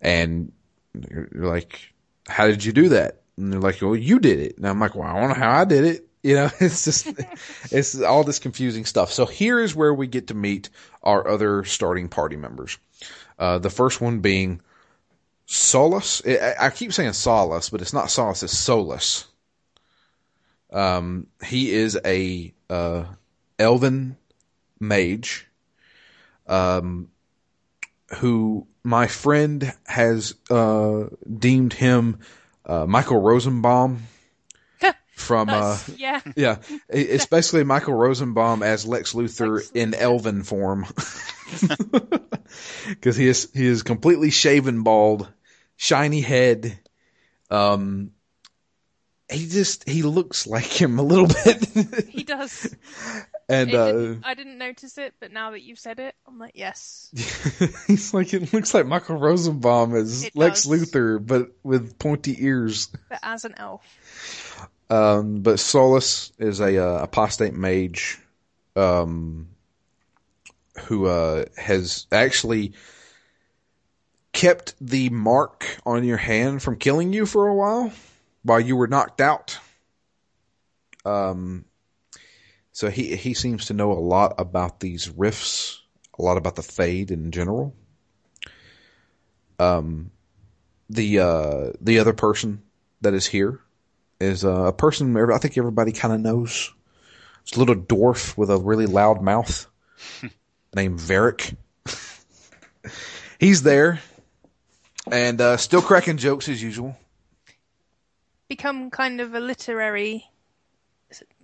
And you're like, how did you do that? And they're like, well, you did it. And I'm like, well, I don't know how I did it. You know, it's just, it's all this confusing stuff. So here is where we get to meet our other starting party members. Uh, the first one being Solus. I, I keep saying Solus, but it's not Solus, it's Solas. Um, he is a, uh, elven mage, um, who my friend has, uh, deemed him, uh, Michael Rosenbaum from, uh, yeah. yeah, it's basically Michael Rosenbaum as Lex Luthor Lex in Luthor. elven form. Cause he is, he is completely shaven bald, shiny head. Um, he just, he looks like him a little bit. He does. And, uh, didn't- I didn't notice it, but now that you've said it, I'm like, yes. he's like, it looks like Michael Rosenbaum as It Lex does. Luthor, but with pointy ears. But as an elf, Um, but Solus is a uh, apostate mage, um, who uh, has actually kept the mark on your hand from killing you for a while while you were knocked out. Um, so he he seems to know a lot about these rifts, a lot about the fade in general. Um, the uh, the other person that is here is uh, a person I think everybody kind of knows. It's a little dwarf with a really loud mouth named Varric. He's there and uh, still cracking jokes as usual. become kind of a literary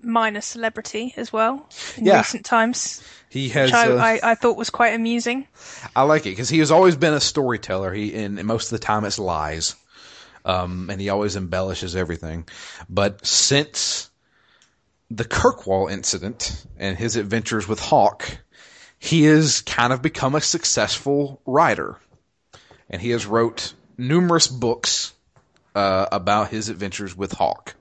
minor celebrity as well in Yeah. recent times, He has. which I, uh, I, I thought was quite amusing. I like it because he has always been a storyteller. He and most of the time it's lies. Um, and he always embellishes everything. But since the Kirkwall incident and his adventures with Hawke, he has kind of become a successful writer. And he has wrote numerous books uh, about his adventures with Hawke.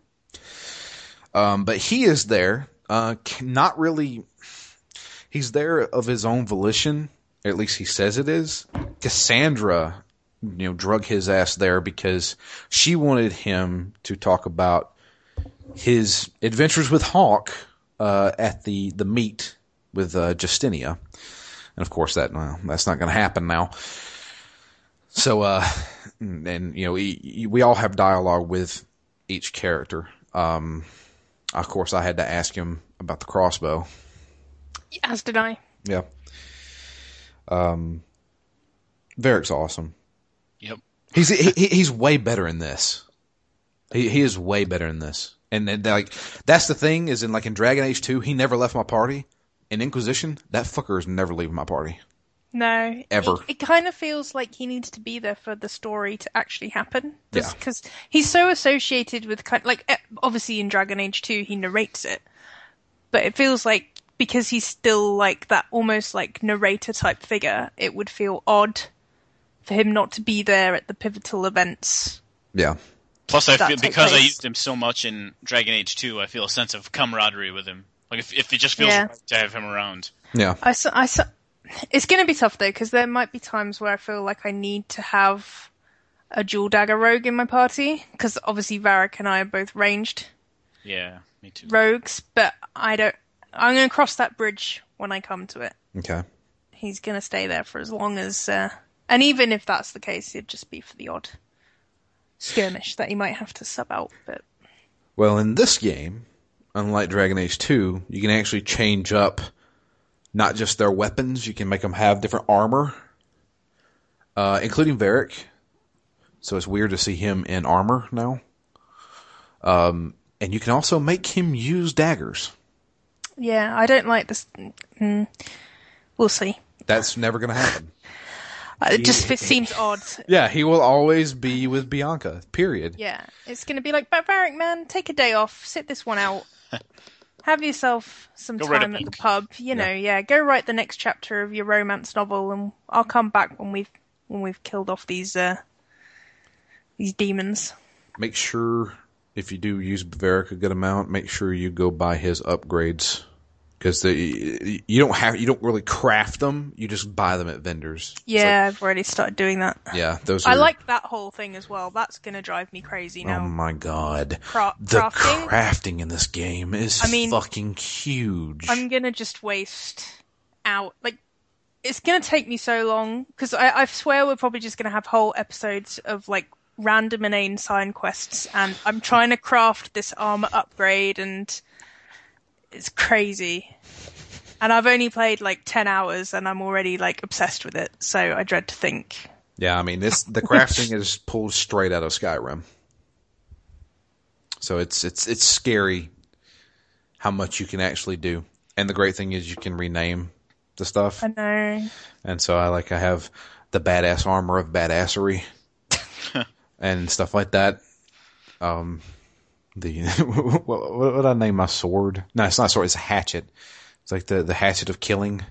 Um, but he is there, uh, not really. He's there of his own volition. At least he says it is. Cassandra, you know, drug his ass there because she wanted him to talk about his adventures with Hawke uh, at the the meet with uh, Justinia, and of course that well, that's not going to happen now. So, uh, and you know, we, we all have dialogue with each character. Um, of course, I had to ask him about the crossbow. As did I. Yeah. Um, Varric's awesome. Yep. He's he, he's way better in this. He he is way better in this. And, and like that's the thing is in like in Dragon Age 2, he never left my party. In Inquisition, that fucker is never leaving my party. No, Ever. It, it kind of feels like he needs to be there for the story to actually happen. Yeah. because he's so associated with kind like eh, obviously in Dragon Age Two he narrates it, but it feels like because he's still like that almost like narrator type figure, it would feel odd for him not to be there at the pivotal events. Yeah. Plus, I feel take because I used him so much in Dragon Age 2, I feel a sense of camaraderie with him. Like if, if it just feels Yeah. right to have him around. Yeah. I, s- I s- it's going to be tough though because there might be times where I feel like I need to have a dual dagger rogue in my party because obviously Varric and I are both ranged Yeah, me too. rogues, but I don't. I'm going to cross that bridge when I come to it. Okay. He's going to stay there for as long as, uh, and even if that's the case, it'd just be for the odd skirmish that he might have to sub out. But Well, in this game, unlike Dragon Age 2, you can actually change up not just their weapons, you can make them have different armor, uh, including Varric. So it's weird to see him in armor now. Um, and you can also make him use daggers. yeah, I don't like this. Mm, we'll see. That's never going to happen. Uh, It just it seems odd. Yeah, he will always be with Bianca, period. Yeah, it's going to be like, but Varric, man, take a day off, sit this one out, have yourself some Go time at the pub. You know, yeah. go write the next chapter of your romance novel, and I'll come back when we've when we've killed off these uh these demons. Make sure if you do use Varric a good amount, make sure you go buy his upgrades because you don't have you don't really craft them. You just buy them at vendors. Yeah, I've already started doing that. yeah, those. Are, I like that whole thing as well. That's going to drive me crazy oh now. Oh my god, Cra- the crafting? crafting in this game is I mean, fucking huge. I'm gonna just waste out. Like, it's gonna take me so long because I, I swear we're probably just gonna have whole episodes of like random inane sign quests, and I'm trying to craft this armor upgrade, and it's crazy. And I've only played like ten hours, and I'm already like obsessed with it. So I dread to think. Yeah, I mean this the crafting is pulled straight out of Skyrim. So it's it's it's scary how much you can actually do. And the great thing is you can rename the stuff. I know. And so I like I have the badass armor of badassery and stuff like that. Um the what, what would I name my sword? No, it's not a sword, it's a hatchet. It's like the the hatchet of killing.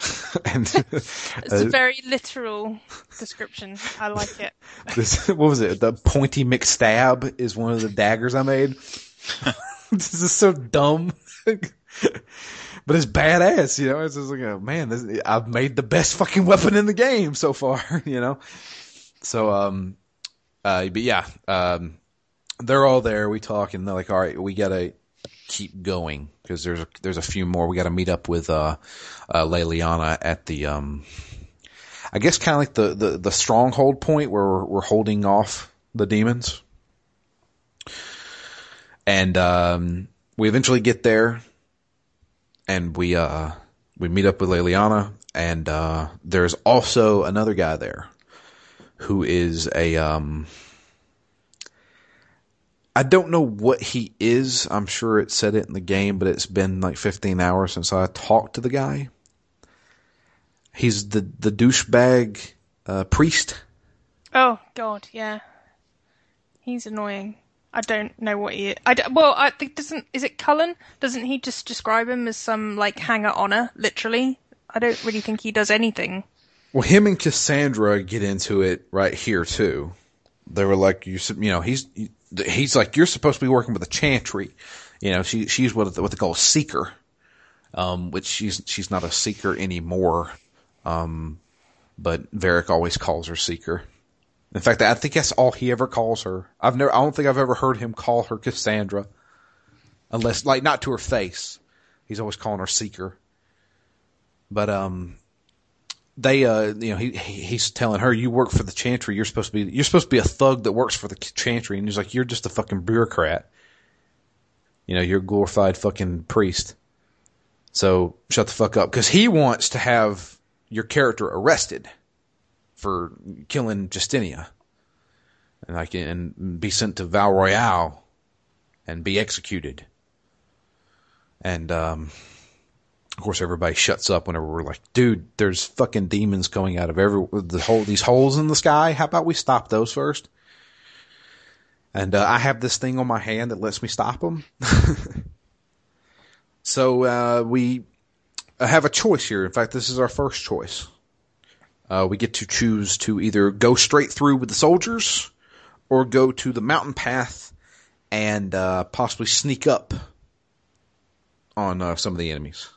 and It's a very literal description. I like it. This, what was it? The pointy McStab is one of the daggers I made. this is so dumb, but it's badass. You know, it's just like, oh, man, this, I've made the best fucking weapon in the game so far. You know, so um, uh, but yeah, um, they're all there. We talk and they're like, all right, we gotta keep going because there's a, there's a few more. We got to meet up with uh, uh, Leliana at the um. I guess kind of like the, the, the stronghold point where we're, we're holding off the demons. And um, we eventually get there, and we uh, we meet up with Leliana, and uh, there's also another guy there who is a um, I don't know what he is. I'm sure it said it in the game, but it's been like 15 hours since I talked to the guy. He's the the douchebag uh, priest. Oh God, yeah. He's annoying. I don't know what he. I d- well, I think doesn't is it Cullen? Doesn't he just describe him as some like hanger honor? Literally, I don't really think he does anything. Well, him and Cassandra get into it right here too. They were like, you, s- you know, he's he's like, you're supposed to be working with a chantry. You know, she she's what what they call a seeker, um, which she's she's not a seeker anymore. Um, but Varric always calls her seeker. In fact, I think that's all he ever calls her. I've never, I don't think I've ever heard him call her Cassandra, unless like not to her face. He's always calling her seeker. But um, they uh you know he he- he's telling her you work for the chantry. You're supposed to be you're supposed to be a thug that works for the chantry. And he's like you're just a fucking bureaucrat. You know you're a glorified fucking priest. So shut the fuck up. Because he wants to have your character arrested for killing Justinia. And like and be sent to Val Royeaux and be executed. And um of course, everybody shuts up whenever we're like, dude, there's fucking demons coming out of every, the whole, these holes in the sky. How about we stop those first? And, uh, I have this thing on my hand that lets me stop them. so, uh, we have a choice here. In fact, this is our first choice. Uh, we get to choose to either go straight through with the soldiers or go to the mountain path and, uh, possibly sneak up on, uh, some of the enemies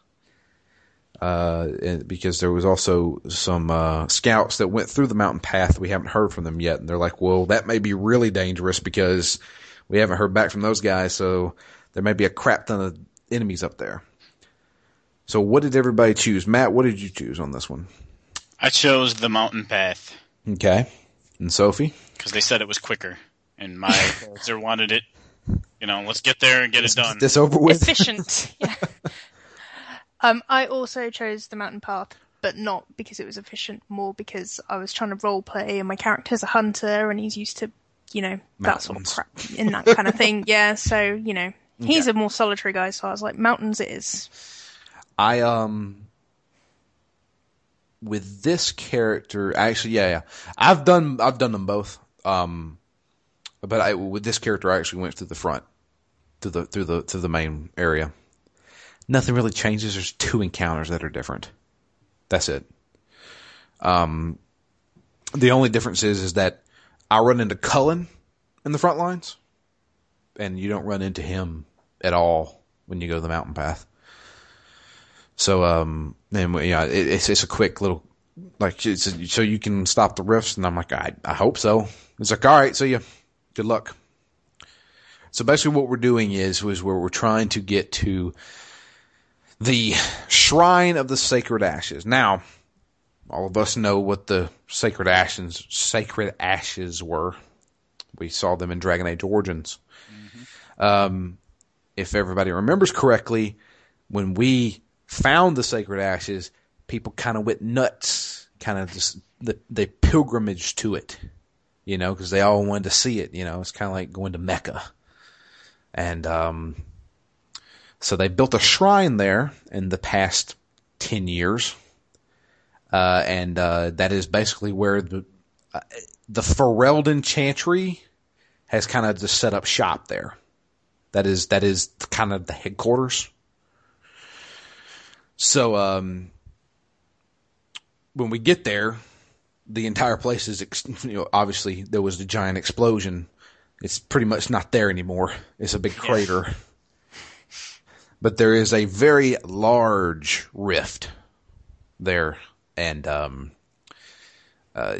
uh, and- because there was also some uh, scouts that went through the mountain path. We haven't heard from them yet, and they're like, "Well, that may be really dangerous because we haven't heard back from those guys. So there may be a crap ton of enemies up there." So, what did everybody choose? Matt, what did you choose on this one? I chose the mountain path Okay, and Sophie. because they said it was quicker, and my character wanted it. You know, let's get there and get it done. This over with. Efficient. yeah. Um, I also chose the mountain path, but not because it was efficient, more because I was trying to role play and my character's a hunter and he's used to, you know, that sort of crap in that kind of thing. Yeah, so, you know, he's a more solitary guy, so I was like, mountains it is. I um with this character actually yeah yeah. I've done I've done them both. Um but I with this character I actually went to the front to the through the to the main area nothing really changes. There's two encounters that are different. That's it. Um the only difference is is that I run into Cullen in the front lines and you don't run into him at all when you go the mountain path. So, um, and yeah, it, it's it's a quick little, like, a, so you can stop the rifts, and I'm like, I I hope so. It's like, all right, see ya, good luck. So basically, what we're doing is is where we're trying to get to the shrine of the sacred ashes. Now, all of us know what the sacred ashes sacred ashes were. We saw them in Dragon Age Origins. Um, if everybody remembers correctly, when we found the sacred ashes, people kind of went nuts, kind of just the, they pilgrimage to it, you know, because they all wanted to see it. You know, it's kind of like going to Mecca, and um, so they built a shrine there in the past ten years, uh, and uh, that is basically where the uh, the Ferelden Chantry has kind of just set up shop there. That is that is kind of the headquarters. So um, when we get there, the entire place is ex- you know obviously there was a giant explosion. It's pretty much not there anymore. It's a big crater. But there is a very large rift there, and um, uh,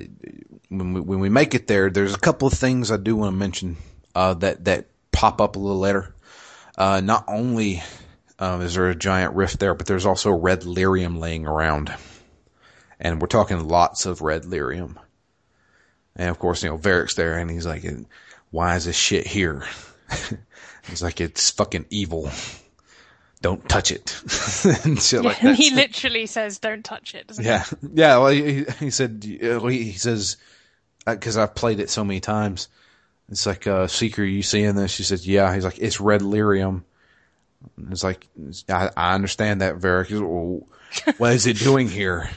when we when we make it there, there's a couple of things I do want to mention uh, that that pop up a little later. Uh, not only um, is there a giant rift there, but there's also red lyrium laying around, and we're talking lots of red lyrium. And of course, you know Varric's there, and he's like, "Why is this shit here?" he's like, "It's fucking evil. Don't touch it." and shit like that. he literally says, "Don't touch it." Yeah, yeah. Well, he, he said uh, he, he says because I've played it so many times. It's like, uh, Seeker, you seeing this? She says, yeah. He's like, it's red lyrium. And It's like, I, I understand that, Varric. He's well, what is it doing here?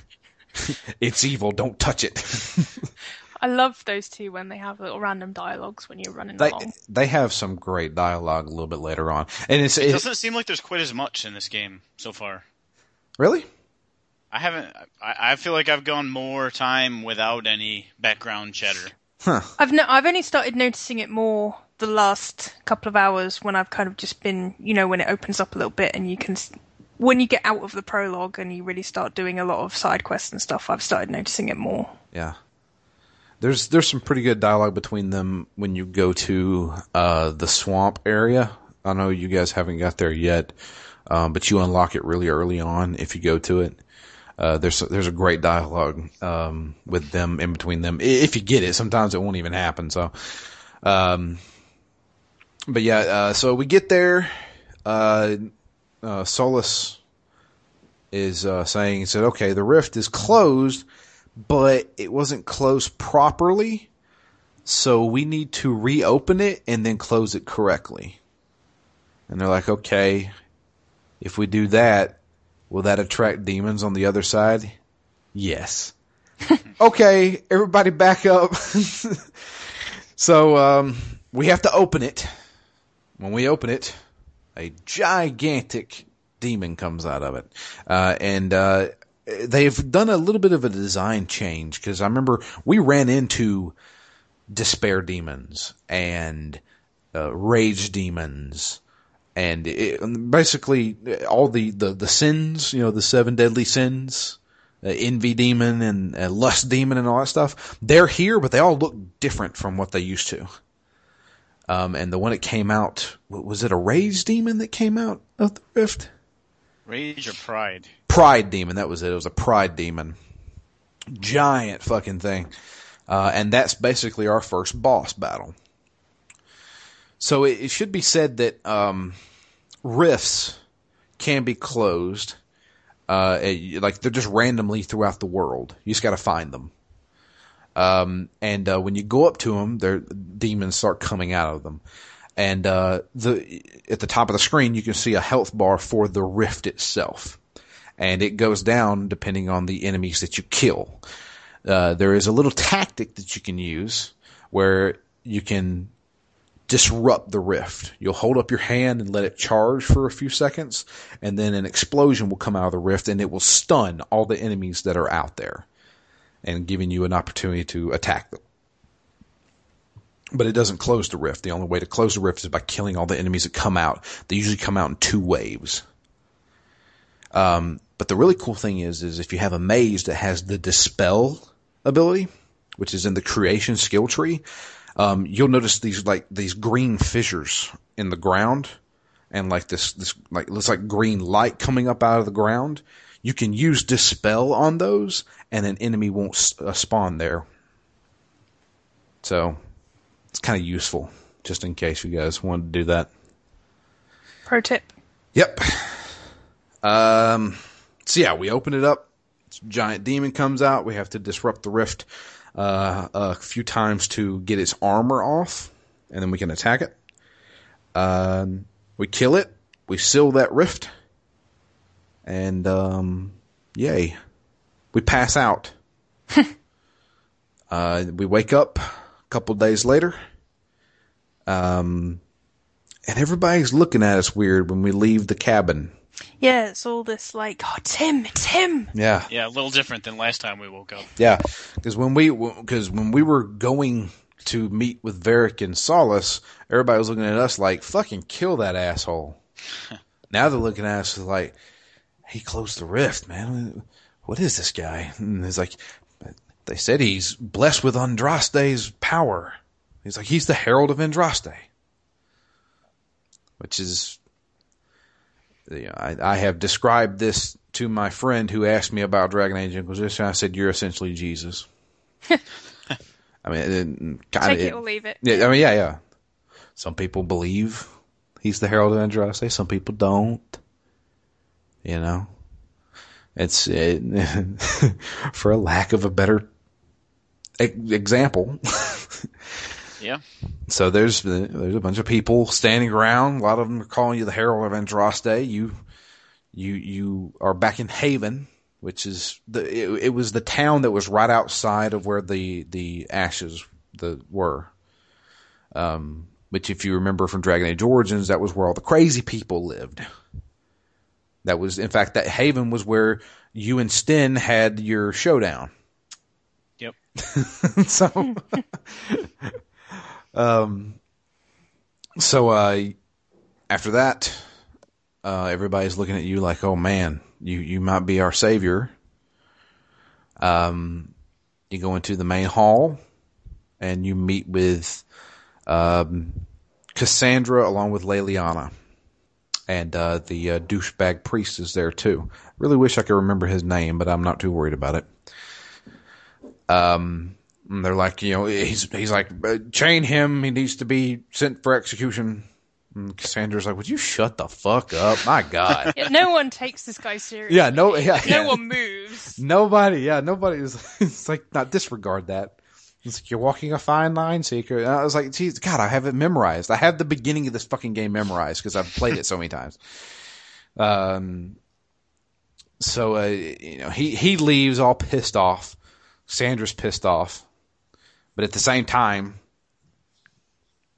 it's evil. Don't touch it. he? I love those two when they have little random dialogues when you're running They along. they have some great dialogue a little bit later on, and it's It it, doesn't seem like there's quite as much in this game so far. really I haven't. I, I feel like I've gone more time without any background chatter. huh. I've no, I've only started noticing it more the last couple of hours when I've kind of just been, you know, when it opens up a little bit and you can, when you get out of the prologue and you really start doing a lot of side quests and stuff, I've started noticing it more. Yeah. There's there's some pretty good dialogue between them when you go to uh, the swamp area. I know you guys haven't got there yet, um, but you unlock it really early on if you go to it. Uh, there's there's a great dialogue um, with them in between them if you get it. Sometimes it won't even happen. So, um, but yeah, uh, so we get there. Uh, uh, Solus is uh, saying, he said, okay, the rift is closed, but it wasn't closed properly. So we need to reopen it and then close it correctly. And they're like, okay, if we do that, will that attract demons on the other side? Yes. okay, everybody back up. so, um, we have to open it. When we open it, a gigantic demon comes out of it. Uh, and, uh, they've done a little bit of a design change because I remember we ran into despair demons and uh, rage demons and it, basically all the, the, the sins, you know, the seven deadly sins, uh, envy demon and uh, lust demon and all that stuff. They're here, but they all look different from what they used to. Um, and the one that came out, was it a rage demon that came out of the rift? Rage or pride? Pride demon. That was it. It was a pride demon. Giant fucking thing. Uh, and that's basically our first boss battle. So it, it should be said that um, rifts can be closed, uh, eh, like they're just randomly throughout the world. You just got to find them. Um, and uh, when you go up to them, their demons start coming out of them. And uh, the at the top of the screen, you can see a health bar for the rift itself, and it goes down depending on the enemies that you kill. Uh, there is a little tactic that you can use where you can disrupt the rift. You'll hold up your hand and let it charge for a few seconds, and then an explosion will come out of the rift and it will stun all the enemies that are out there and giving you an opportunity to attack them. But it doesn't close the rift. The only way to close the rift is by killing all the enemies that come out. They usually come out in two waves. Um, but the really cool thing is, is if you have a maze that has the dispel ability, which is in the creation skill tree, um, you'll notice these like these green fissures in the ground, and like this this like looks like green light coming up out of the ground. You can use dispel on those, and an enemy won't uh, spawn there. So it's kind of useful, just in case you guys wanted to do that. Pro tip. Yep. Um. So yeah, we open it up. Giant demon comes out. We have to disrupt the rift uh, a few times to get its armor off, and then we can attack it. Um, we kill it. We seal that rift, and um, yay, we pass out. uh, we wake up a couple days later. Um, and everybody's looking at us weird when we leave the cabin. Yeah, it's all this like, oh, Tim, him, it's him. Yeah, Yeah, a little different than last time we woke up. yeah. Because when we because when we were going to meet with Varric and Solace, everybody was looking at us like, "Fucking kill that asshole." now they're looking at us like, "He closed the rift, man. What is this guy?" And it's like, they said he's blessed with Andraste's power. He's like, he's the herald of Andraste, which is you know, I, I have described this to my friend who asked me about Dragon Age Inquisition. I said, "You're essentially Jesus." I mean, it, kind Take of. it or leave it. Yeah, I mean, yeah, yeah. Some people believe he's the herald of Andraste. Some people don't. You know, it's it, for a lack of a better example. Yeah. So there's there's a bunch of people standing around. A lot of them are calling you the Herald of Andraste. You you you are back in Haven which is the it, it was the town that was right outside of where the the ashes the were. Um, which if you remember from Dragon Age Origins, that was where all the crazy people lived. That was, in fact, that Haven was where you and Sten had your showdown. Yep. so, um, so uh, after that, uh, everybody's looking at you like, "Oh man, you you might be our savior." Um, you go into the main hall, and you meet with um, Cassandra along with Leliana, and uh, the uh, douchebag priest is there too. Really wish I could remember his name, but I'm not too worried about it. Um, and they're like, you know, he's he's like, "Uh, chain him. He needs to be sent for execution. And Cassandra's like, would you shut the fuck up? My God. Yeah, no one takes this guy seriously. yeah, no, yeah, No yeah. one moves. Nobody, yeah, nobody is. It's like not disregard that. It's like you're walking a fine line, seeker. And I was like, geez, God, I have it memorized. I have the beginning of this fucking game memorized because I've played it so many times. Um, so uh, you know, he he leaves all pissed off. Sandra's pissed off, but at the same time,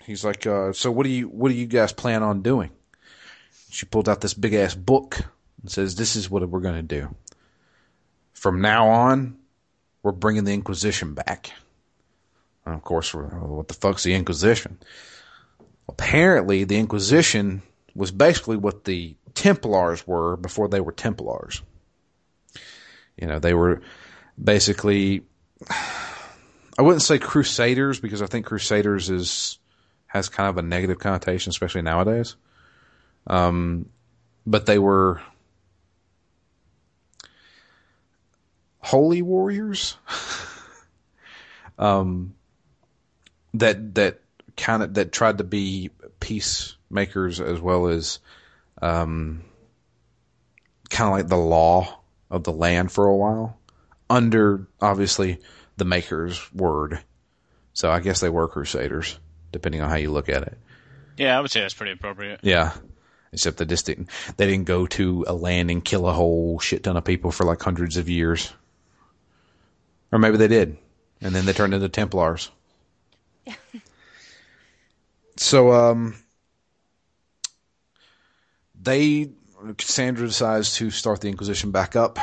he's like, uh, "So what do you what do you guys plan on doing?" She pulled out this big ass book and says, "This is what we're going to do." from now on, we're bringing the Inquisition back. And of course, we're, what the fuck's the Inquisition? Apparently, the Inquisition was basically what the Templars were before they were Templars. You know, they were basically, I wouldn't say Crusaders because I think Crusaders is has kind of a negative connotation, especially nowadays. Um, but they were holy warriors um that that kind of that tried to be peacemakers as well as um kind of like the law of the land for a while under obviously the maker's word so i guess they were crusaders depending on how you look at it Yeah, I would say that's pretty appropriate. yeah. Except they just didn't they didn't go to a land and kill a whole shit ton of people for like hundreds of years. Or maybe they did. And then they turned into Templars. so um they Cassandra decides to start the Inquisition back up.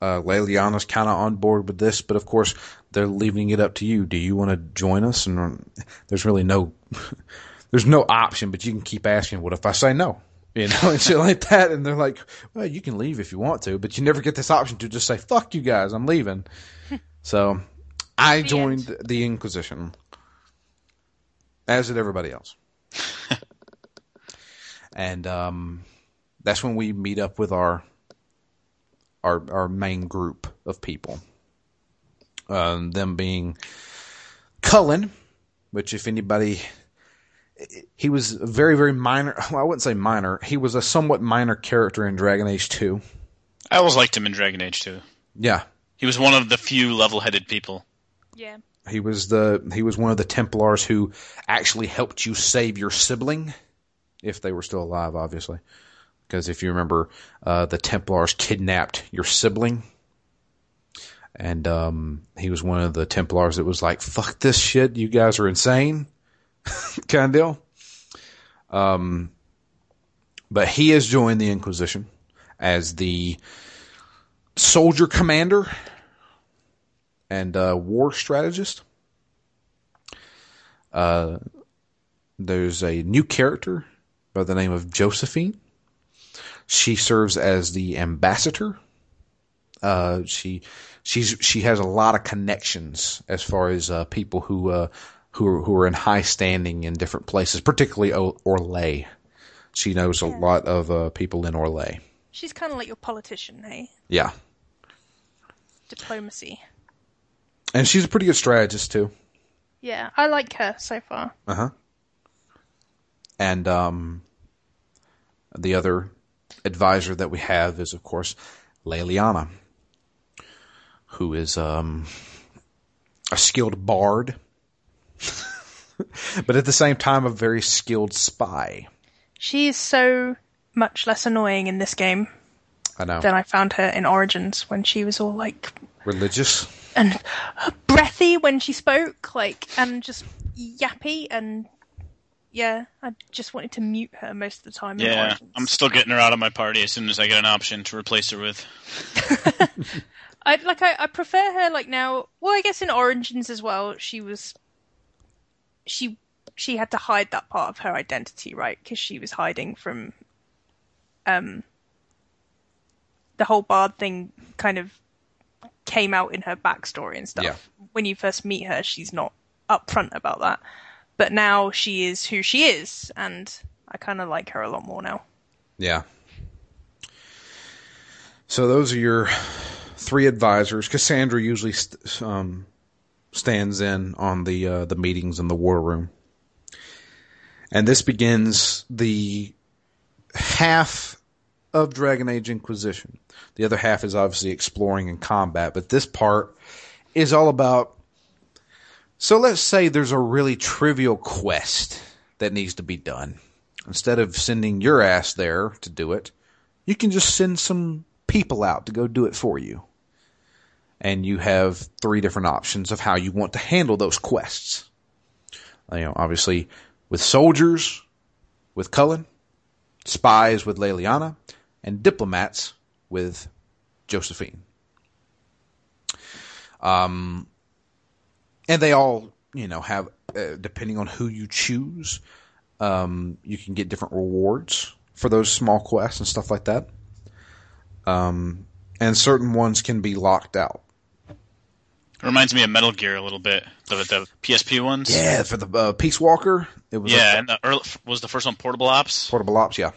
Uh Leliana's kinda on board with this, but of course they're leaving it up to you. Do you want to join us? And um, there's really no there's no option, but you can keep asking, what if I say no? You know, and shit like that. And they're like, well, you can leave if you want to, but you never get this option to just say, fuck you guys, I'm leaving. so I The joined end. the Inquisition, as did everybody else. and um, that's when we meet up with our our our main group of people. Um, them being Cullen, which if anybody he was a very, very minor. Well, I wouldn't say minor. He was a somewhat minor character in Dragon Age 2. I always liked him in Dragon Age 2. Yeah. He was one of the few level-headed people. Yeah. He was the he was one of the Templars who actually helped you save your sibling, if they were still alive, obviously. Because if you remember, uh, the Templars kidnapped your sibling, and um, he was one of the Templars that was like, "Fuck this shit, you guys are insane," kind of deal. Um, but he has joined the Inquisition as the soldier commander and uh, war strategist. Uh, there's a new character by the name of Josephine. She serves as the ambassador. Uh, she she's she has a lot of connections as far as uh, people who uh, who are, who are in high standing in different places, particularly o- Orlais. She knows a lot of uh, people in Orlais. She's kind of like your politician, hey? Yeah, Diplomacy. and she's a pretty good strategist too. Yeah, I like her so far. Uh huh. And um, the other advisor that we have is, of course, Leliana, who is um, a skilled bard, but at the same time, a very skilled spy. She is so much less annoying in this game. I know. than I found her in Origins when she was all like Religious. and breathy when she spoke, like and just yappy and yeah, I just wanted to mute her most of the time. Yeah, Origins. I'm still getting her out of my party as soon as I get an option to replace her with. I like I, I prefer her like now. Well, I guess in Origins as well, she was she she had to hide that part of her identity, right? Because she was hiding from um the whole bard thing. Kind of came out in her backstory and stuff. Yeah. When you first meet her, she's not upfront about that, but now she is who she is, and I kind of like her a lot more now. Yeah. So those are your three advisors. Cassandra usually st- um, stands in on the uh, the meetings in the war room, and this begins the half of Dragon Age Inquisition. The other half is obviously exploring and combat, but this part is all about. So let's say there's a really trivial quest that needs to be done. Instead of sending your ass there to do it, you can just send some people out to go do it for you. And you have three different options of how you want to handle those quests. You know, obviously with soldiers, with Cullen, spies with Leliana, and diplomats with Josephine. Um, and they all, you know, have, uh, depending on who you choose, um, you can get different rewards for those small quests and stuff like that. Um, and certain ones can be locked out. It reminds me of Metal Gear a little bit, the the PSP ones. Yeah, for the uh, Peace Walker, it was yeah, like and the early, was the first one Portable Ops, portable ops. Yeah,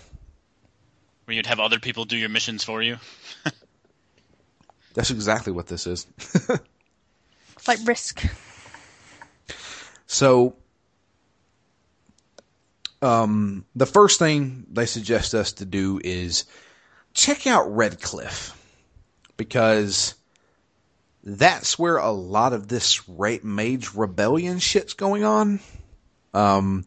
where you'd have other people do your missions for you. that's exactly what this is. Like Risk. So, um, the first thing they suggest us to do is check out Redcliffe because that's where a lot of this mage rebellion shit's going on. Um,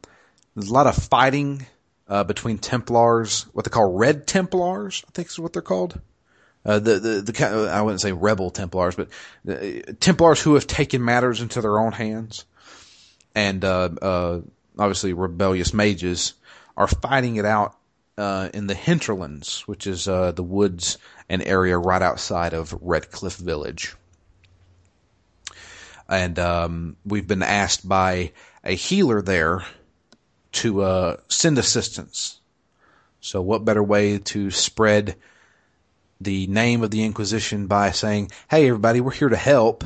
there's a lot of fighting uh, between Templars, what they call Red Templars, I think is what they're called. Uh, the, the, the, I wouldn't say rebel Templars, but uh, Templars who have taken matters into their own hands and uh, uh, obviously rebellious mages are fighting it out uh, in the hinterlands, which is uh, the woods and area right outside of Redcliffe Village. And um, we've been asked by a healer there to uh, send assistance. So, what better way to spread the name of the Inquisition by saying, "Hey, everybody, we're here to help."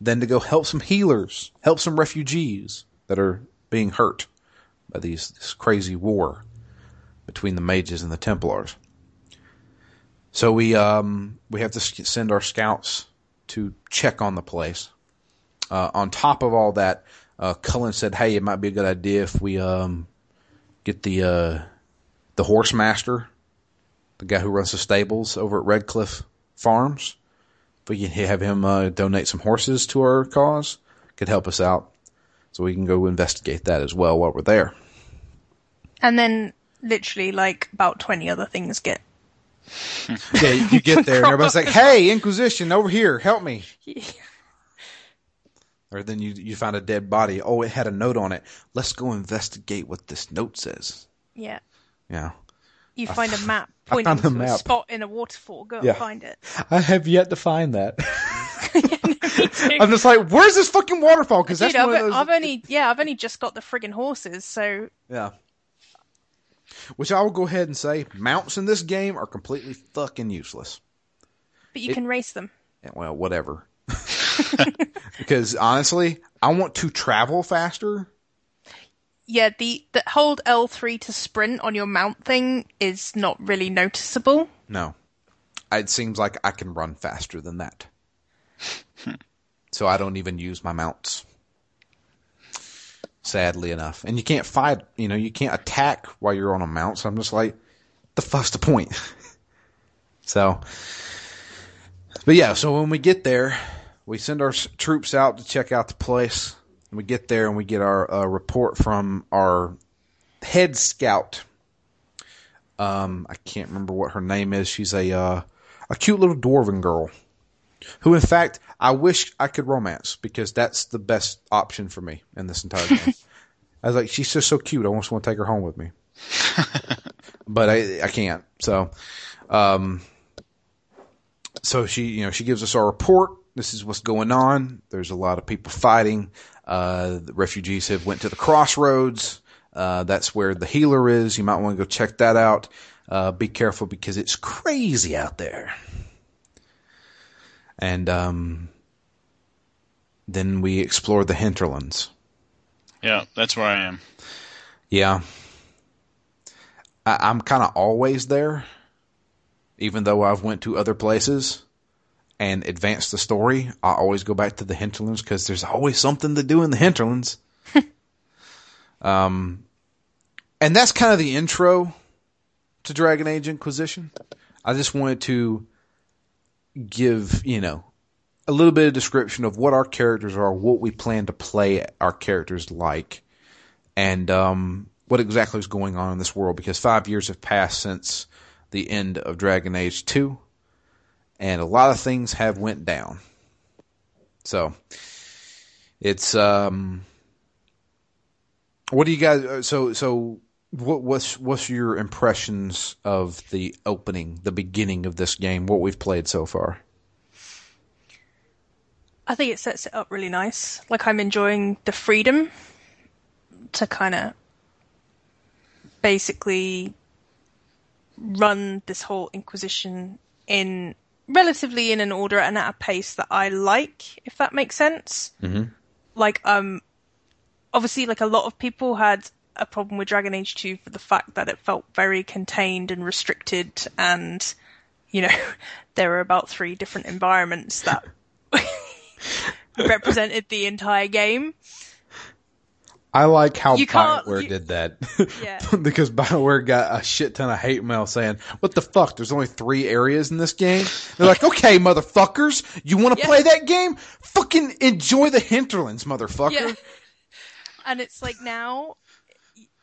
than to go help some healers, help some refugees that are being hurt by these this crazy war between the mages and the Templars. So we um, we have to send our scouts to check on the place. Uh, on top of all that, uh, Cullen said, "Hey, it might be a good idea if we um, get the uh, the horse master, the guy who runs the stables over at Redcliffe Farms." if we can have him uh, donate some horses to our cause, could help us out. So we can go investigate that as well while we're there. And then literally like about 20 other things get. Yeah, you get there and everybody's like, "Hey, Inquisition, over here, help me!" Or then you you find a dead body. Oh, it had a note on it. Let's go investigate what this note says. Yeah. Yeah, You find a map pointing found the to a map. spot in a waterfall. Go Yeah. and find it. I have yet to find that. I'm just like, where's this fucking waterfall? Because that's Dude, I've, those. I've only yeah, I've only just got the friggin' horses, so Yeah. Which I will go ahead and say, mounts in this game are completely fucking useless. but you It- can race them. Well, whatever. because honestly, I want to travel faster. Yeah, the, the hold L three to sprint on your mount thing is not really noticeable. No. It seems like I can run faster than that. Hmm. so I don't even use my mounts. Sadly enough. And you can't fight, you know, you can't attack while you're on a mount. So I'm just like, the fuck's the point? so, but yeah, so when we get there, we send our troops out to check out the place. We get there and we get our uh, report from our head scout, Um, I can't remember what her name is. She's a uh, a cute little dwarven girl, who in fact I wish I could romance because that's the best option for me in this entire game. I was like, she's just so cute. I almost want to take her home with me, but I I can't. So, um, so she you know she gives us our report. This is what's going on. There's a lot of people fighting. Uh, the refugees have went to the crossroads. Uh, that's where the healer is. You might want to go check that out. Uh, be careful because it's crazy out there. And um, then we explore the hinterlands. Yeah, that's where I am. Yeah, I, I'm kind of always there, even though I've went to other places and advanced the story. I always go back to the hinterlands because there's always something to do in the hinterlands. um, and that's kind of the intro to Dragon Age Inquisition. I just wanted to give, you know, a little bit of description of what our characters are, what we plan to play our characters like, and um, what exactly is going on in this world. Because five years have passed since the end of Dragon Age Two, and a lot of things have went down. So it's um, what do you guys? So so what, what's what's your impressions of the opening, the beginning of this game? What we've played so far? I think it sets it up really nice. Like I'm enjoying the freedom to kind of basically run this whole Inquisition in relatively in an order and at a pace that I like, if that makes sense. Mm-hmm. Like, um, obviously, like a lot of people had a problem with Dragon Age 2 for the fact that it felt very contained and restricted, and you know, there were about three different environments that represented the entire game. I like how You Bioware you- did that. Yeah. because Bioware got a shit ton of hate mail saying, What the fuck? There's only three areas in this game? They're like, Okay, motherfuckers, you want to Yeah. play that game? Fucking enjoy the hinterlands, motherfucker. Yeah. And it's like now,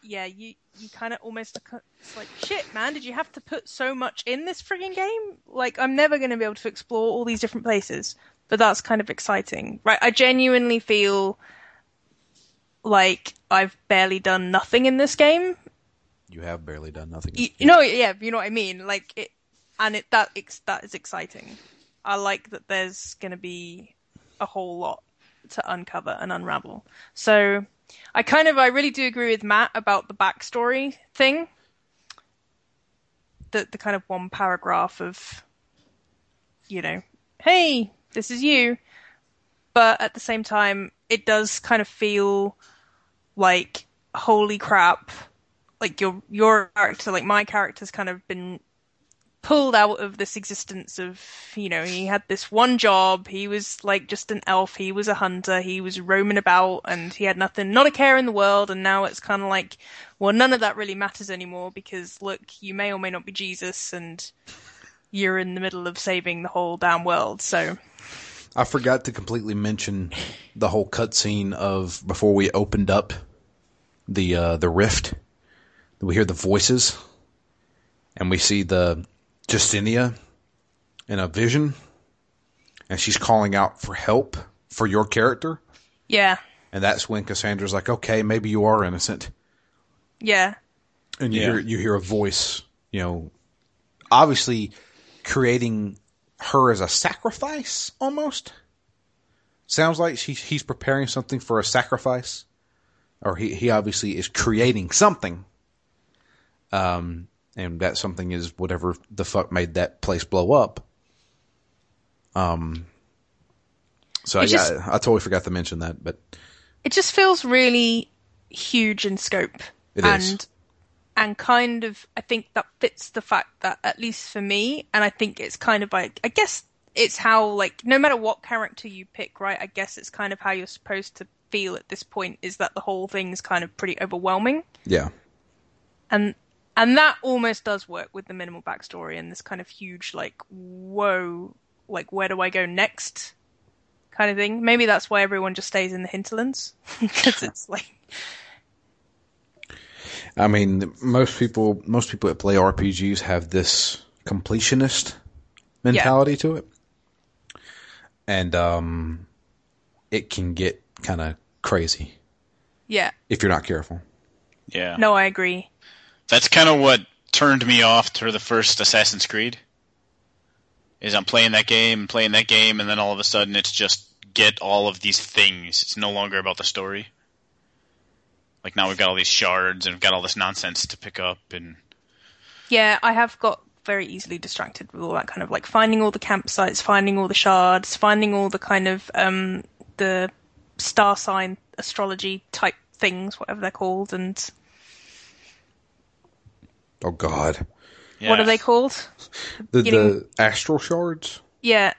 yeah, you you kind of almost it's like shit, man. Did you have to put so much in this frigging game? Like, I'm never going to be able to explore all these different places, but that's kind of exciting, right? I genuinely feel like I've barely done nothing in this game. You have barely done nothing. You, you know, yeah, you know what I mean. Like it, and it that that is exciting. I like that there's going to be a whole lot to uncover and unravel. So I kind of I really do agree with Matt about the backstory thing. The the kind of one paragraph of you know, hey, this is you. But at the same time, it does kind of feel like holy crap. Like your your character, like my character's kind of been pulled out of this existence of, you know, he had this one job, he was like just an elf, he was a hunter, he was roaming about and he had nothing, not a care in the world, and now it's kind of like, well, none of that really matters anymore because look, you may or may not be Jesus and you're in the middle of saving the whole damn world, so. I forgot to completely mention the whole cutscene of before we opened up the uh, the rift. We hear the voices, and we see the Justinia in a vision, and she's calling out for help for your character. Yeah, And that's when Cassandra's like, "Okay, maybe you are innocent." yeah, and you Yeah. hear you hear a voice, you know, obviously creating her as a sacrifice almost. Sounds like she, he's preparing something for a sacrifice, or he he obviously is creating something. Um, and that something is whatever the fuck made that place blow up. Um. So yeah, just- I totally forgot to mention that, but it just feels really huge in scope It and is. and kind of I think that fits the fact that at least for me and I think it's kind of like I guess it's how like no matter what character you pick right I guess it's kind of how you're supposed to feel at this point is that the whole thing's kind of pretty overwhelming yeah, and and that almost does work with the minimal backstory and this kind of huge like whoa like where do I go next kind of thing maybe that's why everyone just stays in the hinterlands because it's like I mean, most people most people that play RPGs have this completionist mentality to it, and um, it can get kind of crazy Yeah. if you're not careful. Yeah. No, I agree. That's kind of what turned me off to the first Assassin's Creed. Is I'm playing that game, playing that game, and then all of a sudden it's just get all of these things. It's no longer about the story. Like now we've got all these shards and we've got all this nonsense to pick up, and Yeah, I have got very easily distracted with all that kind of like finding all the campsites, finding all the shards, finding all the kind of um the star sign astrology type things, whatever they're called, and Oh God, what are they called? the Getting- the astral shards. Yeah.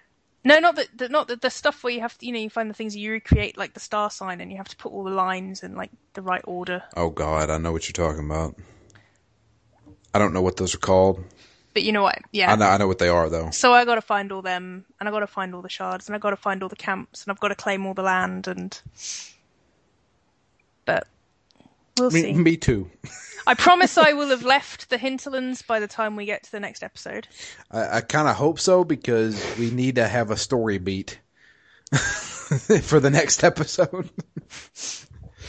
No, not the, the not the, the stuff where you have to, you know, you find the things you recreate like the star sign and you have to put all the lines in like the right order. Oh God, I know what you're talking about. I don't know what those are called. But you know what? Yeah. I know I know what they are though. So I got to find all them, and I got to find all the shards, and I got to find all the camps, and I've got to claim all the land, and but we'll Me, see. me too. I promise I will have left the hinterlands by the time we get to the next episode. I, I kind of hope so because we need to have a story beat for the next episode.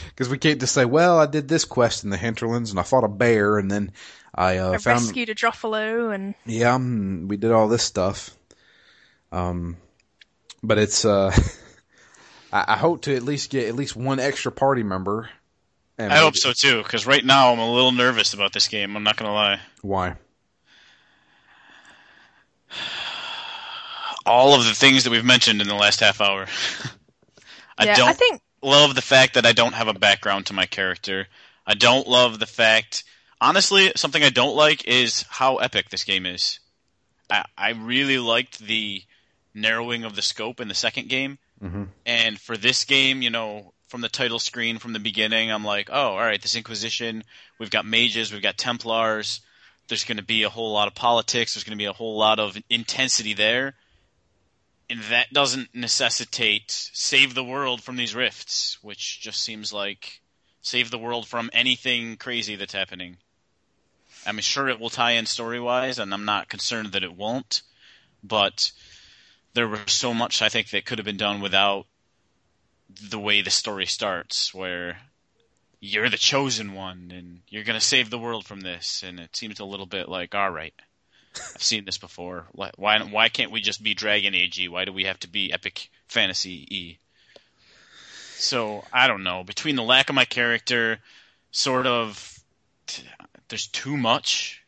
Because we can't just say, "Well, I did this quest in the hinterlands and I fought a bear, and then I uh, I found rescued a Druffalo, and yeah, mm, we did all this stuff." Um, but it's uh, I, I hope to at least get at least one extra party member. And I hope so too. Because right now I'm a little nervous about this game. I'm not gonna lie. Why? All of the things that we've mentioned in the last half hour. I yeah, don't I think love the fact that I don't have a background to my character. I don't love the fact. Honestly, something I don't like is how epic this game is. I, I really liked the narrowing of the scope in the second game, Mhm. and for this game, you know, from the title screen from the beginning, I'm like, oh, all right, this Inquisition. We've got mages, we've got Templars. There's going to be a whole lot of politics. There's going to be a whole lot of intensity there and that doesn't necessitate save the world from these rifts, which just seems like save the world from anything crazy that's happening. I'm sure it will tie in story wise, and I'm not concerned that it won't, but there was so much I think that could have been done without the way the story starts, where you're the chosen one and you're going to save the world from this, and it seems a little bit like, all right. I've seen this before. Why why why can't we just be Dragon Age? Why do we have to be epic fantasy E? So I don't know. Between the lack of my character, sort of, there's too much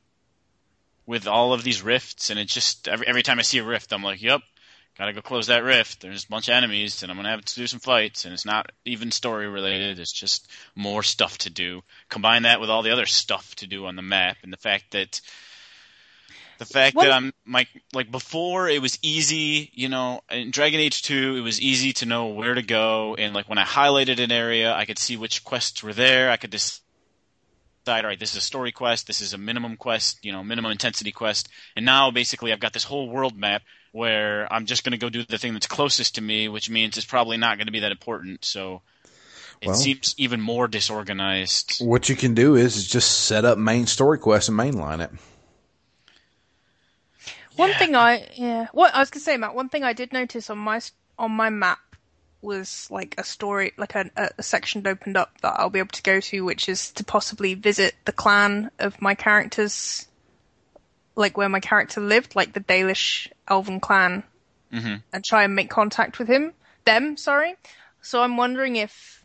with all of these rifts, and it's just every every time I see a rift, I'm like, yep, gotta go close that rift. There's a bunch of enemies, and I'm gonna have to do some fights, and it's not even story related. It's just more stuff to do. Combine that with all the other stuff to do on the map, and the fact that the fact One- that I'm like like before it was easy, you know, in Dragon Age 2 it was easy to know where to go and like when I highlighted an area, I could see which quests were there. I could decide all right, this is a story quest, this is a minimum quest, you know, minimum intensity quest. And now basically I've got this whole world map where I'm just going to go do the thing that's closest to me, which means it's probably not going to be that important. So it Well- seems even more disorganized. What you can do is, is just set up main story quests and mainline it. One Yeah. thing I yeah, what I was gonna say, Matt. One thing I did notice on my on my map was like a story, like a, a section opened up that I'll be able to go to, which is to possibly visit the clan of my characters, like where my character lived, like the Dalish Elven clan, Mhm. and try and make contact with him. Them, sorry. So I'm wondering if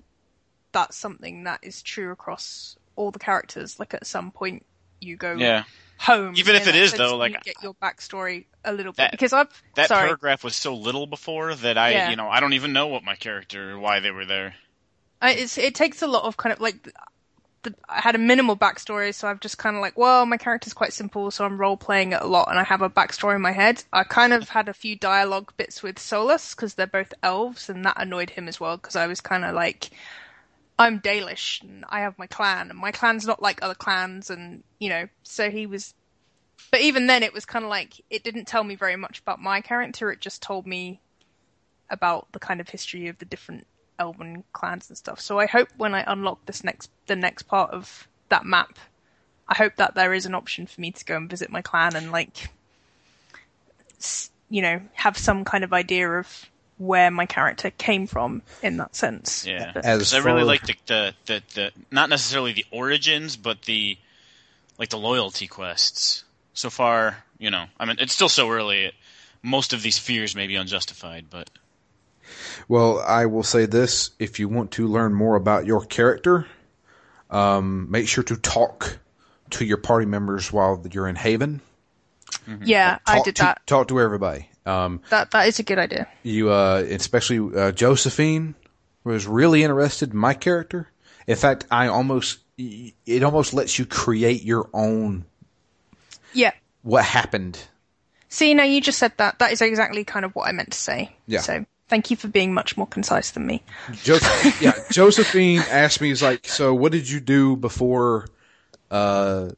that's something that is true across all the characters. Like at some point, you go Yeah. home. Even if it that is, though, like- get your backstory a little bit because I've That sorry. paragraph was so little before that I, Yeah. you know, I don't even know what my character, why they were there. I, it's, it takes a lot of kind of like the, I had a minimal backstory, so I've just kind of like, well, my character's quite simple, so I'm role playing it a lot, and I have a backstory in my head. I kind of had a few dialogue bits with Solas because they're both elves, and that annoyed him as well because I was kind of like, I'm Dalish and I have my clan, and my clan's not like other clans, and you know, so he was. But even then, it was kind of like it didn't tell me very much about my character. It just told me about the kind of history of the different elven clans and stuff. So I hope when I unlock this next the next part of that map. I hope that there is an option for me to go and visit my clan and like, you know, have some kind of idea of where my character came from in that sense. Yeah. But- As I really like the, the the the not necessarily the origins, but the like the loyalty quests. So far, you know, I mean, it's still so early. Most of these fears may be unjustified, but Well, I will say this: if you want to learn more about your character, um, make sure to talk to your party members while you're in Haven. yeah, I Talk did to, that. Talk to everybody. Um, That that is a good idea. you, uh, especially uh, Josephine, was really interested in my character. In fact, I almost it almost lets you create your own Yeah. what happened. See, now you just said that. That is exactly kind of what I meant to say. Yeah. So thank you for being much more concise than me. Joseph, yeah, Josephine asked me, "Is like, so what did you do before uh,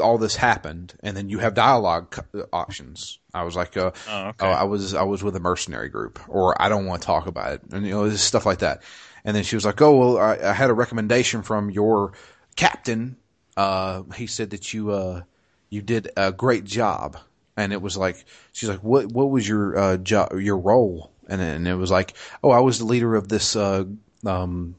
all this happened?" And then you have dialogue co- options. I was like, uh, Oh, okay. I was I was with a mercenary group, or I don't want to talk about it, and you know, this stuff like that. And then she was like, "Oh well, I, I had a recommendation from your captain. Uh, he said that you uh, you did a great job." And it was like she's like, "What what was your uh, job your role?" And and it was like, "Oh, I was the leader of this uh, um,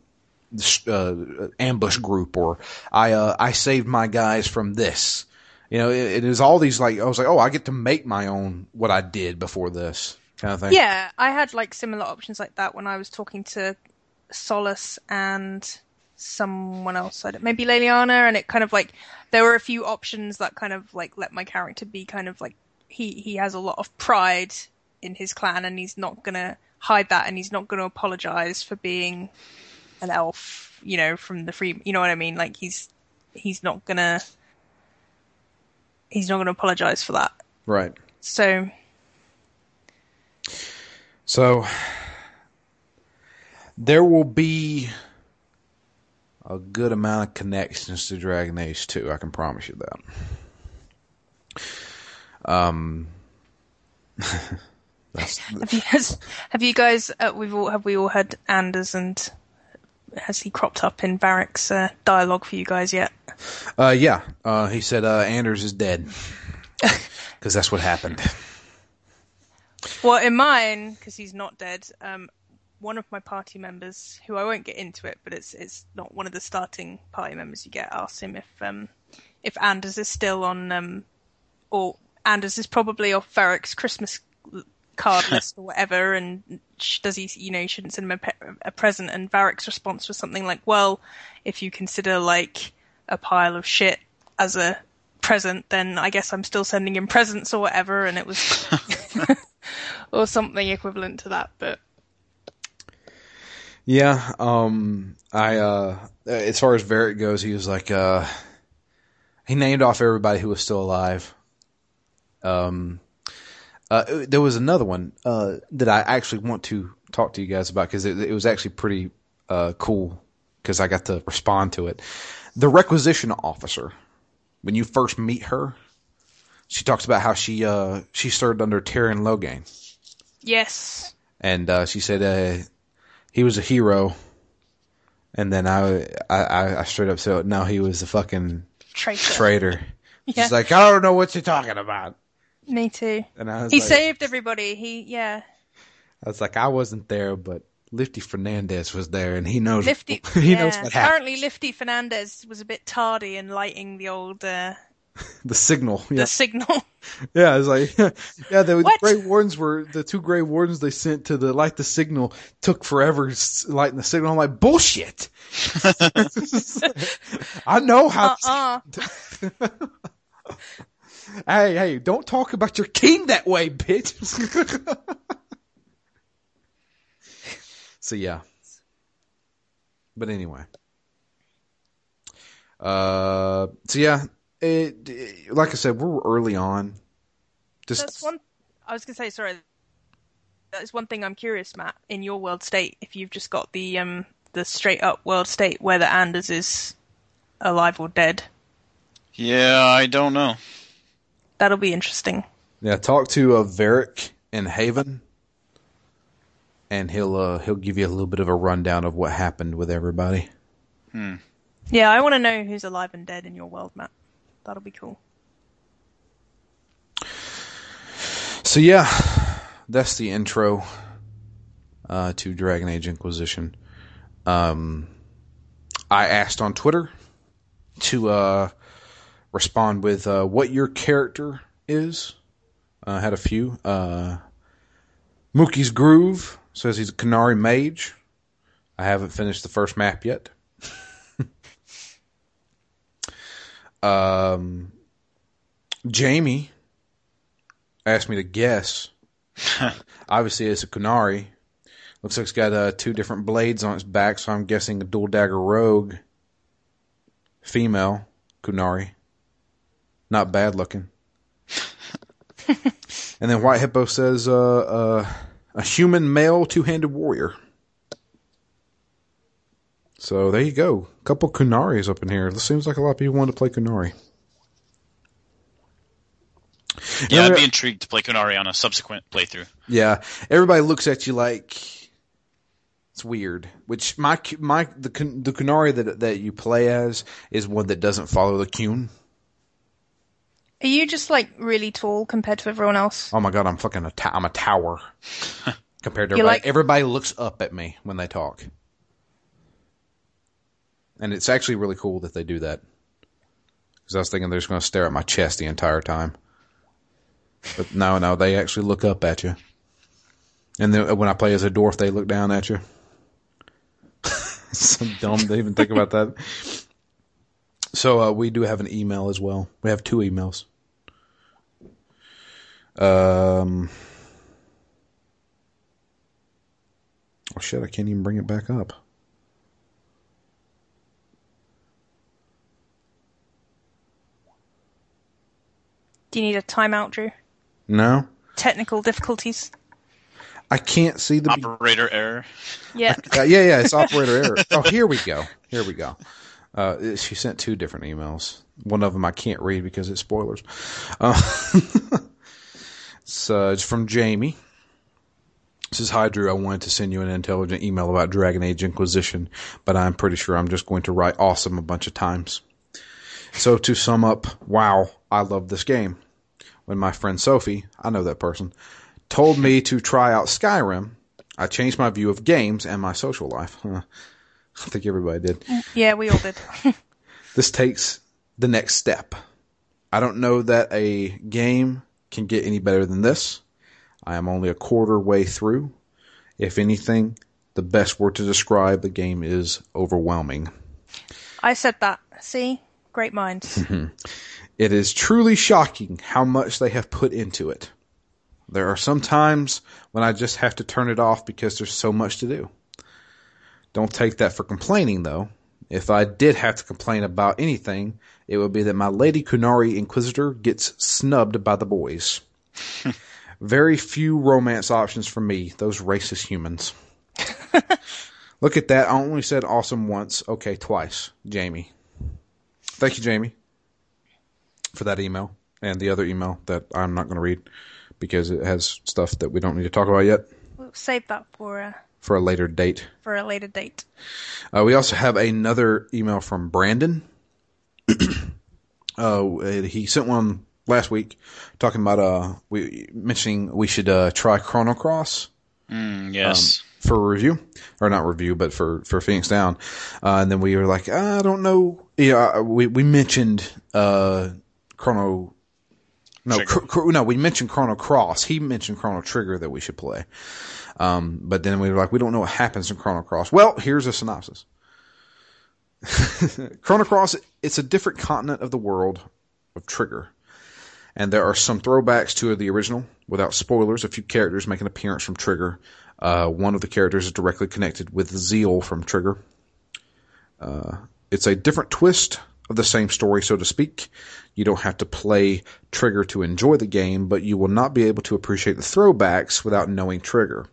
uh, ambush group, or I uh, I saved my guys from this." You know, it, it is all these like I was like, "Oh, I get to make my own what I did before this kind of thing." Yeah, I had like similar options like that when I was talking to Solas and someone else. I don't, maybe Leliana, and it kind of like there were a few options that kind of like let my character be kind of like he he has a lot of pride in his clan, and he's not gonna hide that, and he's not gonna apologize for being an elf, you know, from the free. You know what I mean? Like he's he's not gonna he's not gonna apologize for that. Right. So So there will be a good amount of connections to Dragon Age 2. I can promise you that. Um, Have you guys, have you guys uh, we've all have we all had Anders and has he cropped up in Varric's uh, dialogue for you guys yet? uh, yeah. Uh, he said uh, Anders is dead because that's what happened. Well, in mine, because he's not dead, um, one of my party members, who I won't get into it, but it's it's not one of the starting party members you get, asked him if um if Anders is still on um or Anders is probably off Varric's Christmas card list or whatever, and sh- does he you know shouldn't send him a, pe- a present? And Varric's response was something like, "Well, if you consider like a pile of shit as a present, then I guess I'm still sending him presents or whatever." And it was. or something equivalent to that. But Yeah, um, I, uh, as far as Varric goes, he was like, uh, he named off everybody who was still alive. Um, uh, there was another one, uh, that I actually want to talk to you guys about because it, it was actually pretty, uh, cool because I got to respond to it. The requisition officer, when you first meet her, she talks about how she, uh, she served under Tyrion Loghain. yes, And, uh, she said, uh, he was a hero. And then I, I, I straight up said, no, he was a fucking traitor. traitor. Yeah. She's like, I don't know what you're talking about. Me too. And I was He like, saved everybody. He yeah. I was like, I wasn't there, but Lifty Fernandez was there, and he knows. Lifty. he yeah. knows what happened. Apparently, Lifty Fernandez was a bit tardy in lighting the old uh, The signal. the Yeah, signal. yeah. I was like, yeah. The, the? Grey Wardens were the two Grey Wardens they sent to the light the signal took forever lighting the signal. I'm like, bullshit. I know how. uh uh Hey, hey, don't talk about your king that way, bitch. so yeah. But anyway. Uh so yeah, it, it- like I said, we're early on. Just That's one. I was gonna say sorry. That is one thing I'm curious, Matt. In your world state, if you've just got the um the straight up world state, whether Anders is alive or dead, Yeah, I don't know. That'll be interesting. yeah, talk to uh, Varric in Haven and he'll uh he'll give you a little bit of a rundown of what happened with everybody. Hmm. Yeah, I want to know who's alive and dead in your world, Matt. That'll be cool. So yeah, that's the intro uh, to Dragon Age Inquisition. Um, I asked on Twitter to uh, respond with uh, what your character is. I had a few. Uh, Mookie's Groove says he's a Qunari mage. I haven't finished the first map yet. um, Jamie asked me to guess. Obviously, it's a Qunari. Looks like it's got uh, two different blades on its back, so I'm guessing a dual dagger rogue. Female Qunari. Not bad looking. and then White Hippo says uh, uh, a human male two handed warrior. So there you go. A couple Qunaris up in here. This seems like a lot of people want to play Qunari. Yeah, I'd be intrigued to play Qunari on a subsequent playthrough. Yeah, everybody looks at you like it's weird. Which my my the the Qunari that that you play as is one that doesn't follow the Qun. Are you just like really tall compared to everyone else? Oh my god, I'm fucking a ta- I'm a tower compared to You everybody. like- everybody looks up at me when they talk, and it's actually really cool that they do that. Because I was thinking they're just going to stare at my chest the entire time, but no, no, they actually look up at you. And then when I play as a dwarf, they look down at you. so dumb to even think about that. So uh, we do have an email as well. We have two emails. Um. Oh shit! I can't even bring it back up. Do you need a timeout, Drew? No, Technical difficulties. I can't see the. be- Operator error. Yeah. Uh, yeah, yeah, it's operator error. Oh, here we go. Here we go. Uh, she sent two different emails. One of them I can't read because it's spoilers. Uh, it's, uh, it's from Jamie. It says, Hi, Drew. I wanted to send you an intelligent email about Dragon Age Inquisition, but I'm pretty sure I'm just going to write awesome a bunch of times. So to sum up, wow, I love this game. When my friend Sophie, I know that person, told me to try out Skyrim, I changed my view of games and my social life. Huh. I think everybody did. Yeah, we all did. This takes the next step. I don't know that a game can get any better than this. I am only a quarter way through. If anything, the best word to describe the game is overwhelming. I said that. See? Great minds. It is truly shocking how much they have put into it. There are some times when I just have to turn it off because there's so much to do. Don't take that for complaining, though. If I did have to complain about anything, it would be that my Lady Qunari Inquisitor gets snubbed by the boys. Very few romance options for me, those racist humans. Look at that. I only said awesome once. Okay, twice. Jamie. Thank you, Jamie, for that email and the other email that I'm not going to read because it has stuff that we don't need to talk about yet we'll save that for a, for a later date. for a later date. Uh, we also have another email from Brandon. uh, he sent one last week talking about uh, we mentioning we should uh, try Chrono Cross Mm, yes. for review, or not review, but for for Phoenix Down. Uh, and then we were like, I don't know. Yeah, we we mentioned uh, Chrono. No, cr- cr- no, we mentioned Chrono Cross. He mentioned Chrono Trigger that we should play. Um, but then we were like, we don't know what happens in Chrono Cross. Well, here's a synopsis. Chrono Cross, it's a different continent of the world of Trigger. And there are some throwbacks to the original. Without spoilers, a few characters make an appearance from Trigger. Uh, one of the characters is directly connected with Zeal from Trigger. Uh, it's a different twist of the same story, so to speak. You don't have to play Trigger to enjoy the game, but you will not be able to appreciate the throwbacks without knowing Trigger.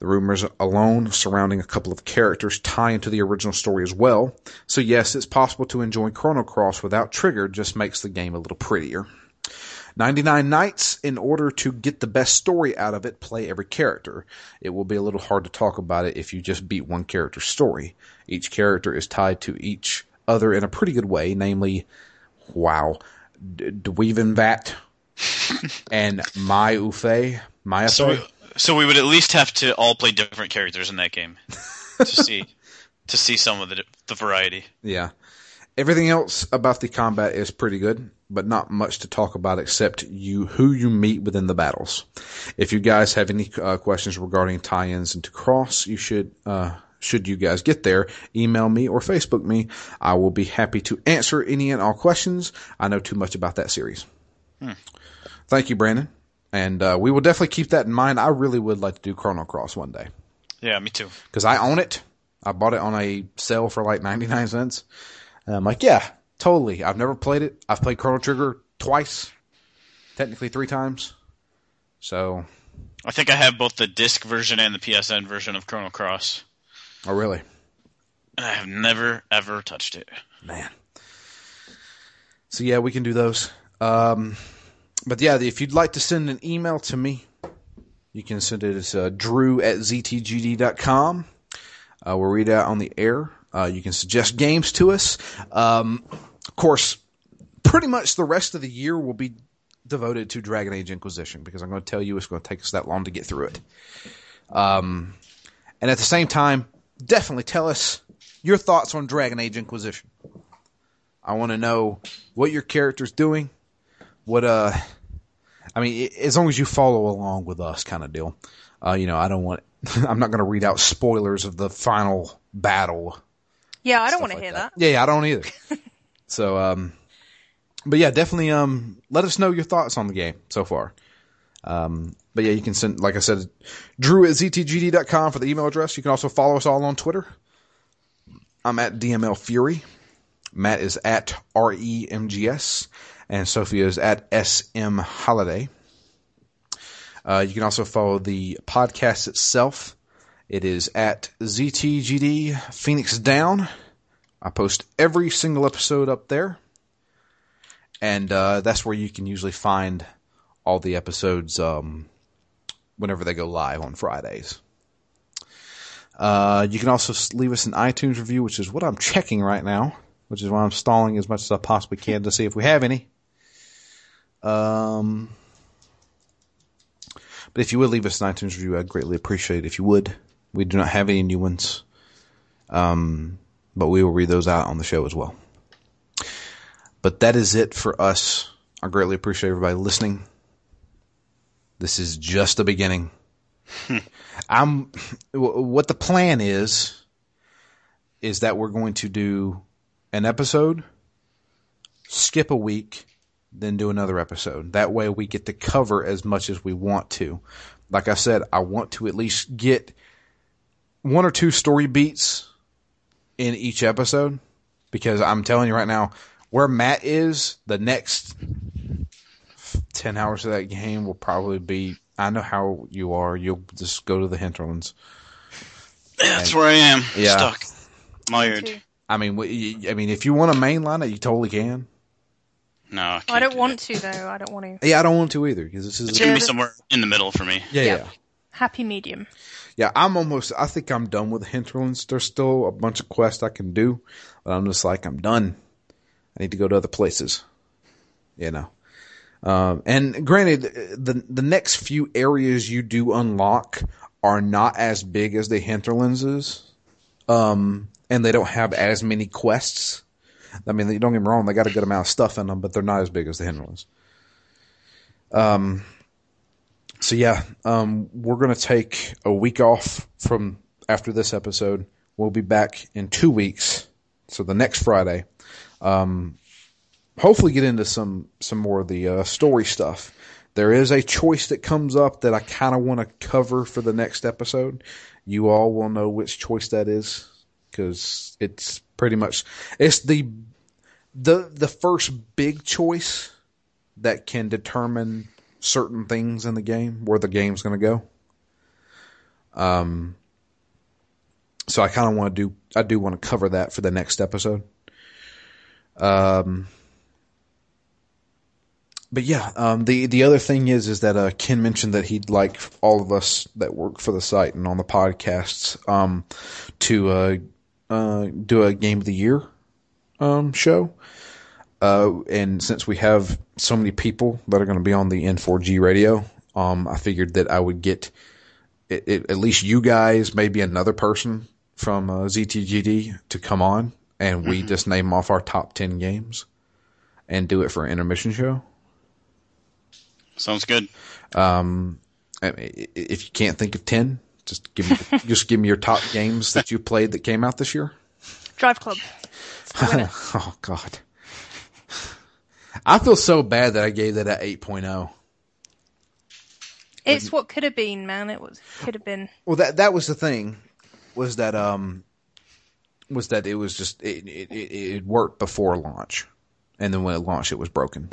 The rumors alone surrounding a couple of characters tie into the original story as well. So yes, it's possible to enjoy Chrono Cross without Trigger, just makes the game a little prettier. 99 nights in order to get the best story out of it play every character it will be a little hard to talk about it if you just beat one character's story each character is tied to each other in a pretty good way, namely, wow, Dweevenvat and Mai Ufe. So, Ufe. we, so we would at least have to all play different characters in that game to see to see some of the the variety. Yeah. Everything else about the combat is pretty good, but not much to talk about except you who you meet within the battles. If you guys have any uh, questions regarding tie-ins into Cross, you should uh, should you guys get there, email me or Facebook me. I will be happy to answer any and all questions. I know too much about that series. Thank you, Brandon. And uh, we will definitely keep that in mind. I really would like to do Chrono Cross one day Yeah, me too. because I own it. I bought it on a sale for like 99 cents. And I'm like, yeah, totally. I've never played it. I've played Chrono Trigger twice, technically three times. So, I think I have both the disc version and the PSN version of Chrono Cross, oh, really? and I have never ever touched it. Man. So, yeah, we can do those. Um, but yeah, if you'd like to send an email to me, you can send it as uh, drew at ztgd.com. Uh, we'll read out on the air. Uh, you can suggest games to us. Um, of course, pretty much the rest of the year will be devoted to Dragon Age Inquisition because I'm going to tell you it's going to take us that long to get through it. Um, and at the same time, definitely tell us your thoughts on Dragon Age Inquisition. I want to know what your character's doing. What uh, I mean, as long as you follow along with us, kind of deal. Uh, you know, I don't want. I'm not going to read out spoilers of the final battle. Yeah, I don't want to like hear that. Yeah, yeah, I don't either. so, um, but yeah, definitely, um, let us know your thoughts on the game so far. Um, but yeah, you can send, like I said, drew at ztgd.com for the email address. You can also follow us all on Twitter. I'm at DML Fury. Matt is at REMGS. And Sophia is at SM Holiday. Uh, you can also follow the podcast itself. It is at ZTGD Phoenix Down. I post every single episode up there. And uh, that's where you can usually find all the episodes um, whenever they go live on Fridays. Uh, you can also leave us an iTunes review, which is what I'm checking right now, which is why I'm stalling as much as I possibly can to see if we have any. Um, but if you would leave us an iTunes review, I'd greatly appreciate it if you would. We do not have any new ones. Um, but we will read those out on the show as well. But that is it for us. I greatly appreciate everybody listening. This is just the beginning. I'm what the plan is is that we're going to do an episode, skip a week, then do another episode. That way we get to cover as much as we want to. Like I said, I want to at least get one or two story beats in each episode because I'm telling you right now, where Matt is, the next 10 hours of that game will probably be. I know how you are. You'll just go to the hinterlands. That's where I am. Yeah. Stuck. Mired. I mean, I mean, if you want to mainline it, you totally can. No, I, can't I don't do want that. to though. I don't want to. Yeah, I don't want to either because this It's is. gonna be somewhere in the middle for me. Yeah, Yeah. yeah. Happy medium. Yeah, I'm almost. I think I'm done with Hinterlands. There's still a bunch of quests I can do, but I'm just like I'm done. I need to go to other places. You know. Um, and granted, the the next few areas you do unlock are not as big as the Hinterlands is, um, and they don't have as many quests. I mean, don't get me wrong; they got a good amount of stuff in them, but they're not as big as the Hinterlands. Um, so yeah, um, we're gonna take a week off from after this episode. We'll be back in two weeks, so the next Friday. Um, hopefully, get into some some more of the uh, story stuff. There is a choice that comes up that I kind of want to cover for the next episode. You all will know which choice that is because it's pretty much it's the the the first big choice that can determine certain things in the game where the game's going to go. Um, so I kind of want to do I do want to cover that for the next episode. Um, but yeah, um, the the other thing is is that uh, Ken mentioned that he'd like all of us that work for the site and on the podcasts um, to uh, uh, do a game of the year um, show. Uh, and since we have so many people that are going to be on the N4G radio, um, I figured that I would get it, it, at least you guys, maybe another person from uh, ZTGD to come on, and we just name off our top ten games and do it for an intermission show. Sounds good. Um, if you can't think of ten, just give me just give me your top games that you played that came out this year. Drive Club. It's the winner. oh God, I feel so bad that I gave that at 8.0. it's what could have been, man. It was could have been. Well, that that was the thing, was that um, was that it was just it it, it, it worked before launch, and then when it launched, it was broken.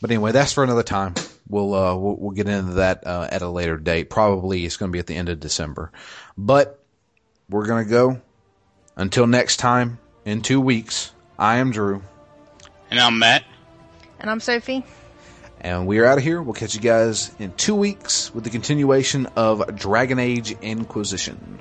But anyway, that's for another time. We'll uh we'll, we'll get into that uh, at a later date. Probably it's going to be at the end of December, but we're gonna go. Until next time, in two weeks. I am Drew, And I'm Matt. And I'm Sophie. and we are out of here. We'll catch you guys in two weeks with the continuation of Dragon Age Inquisition.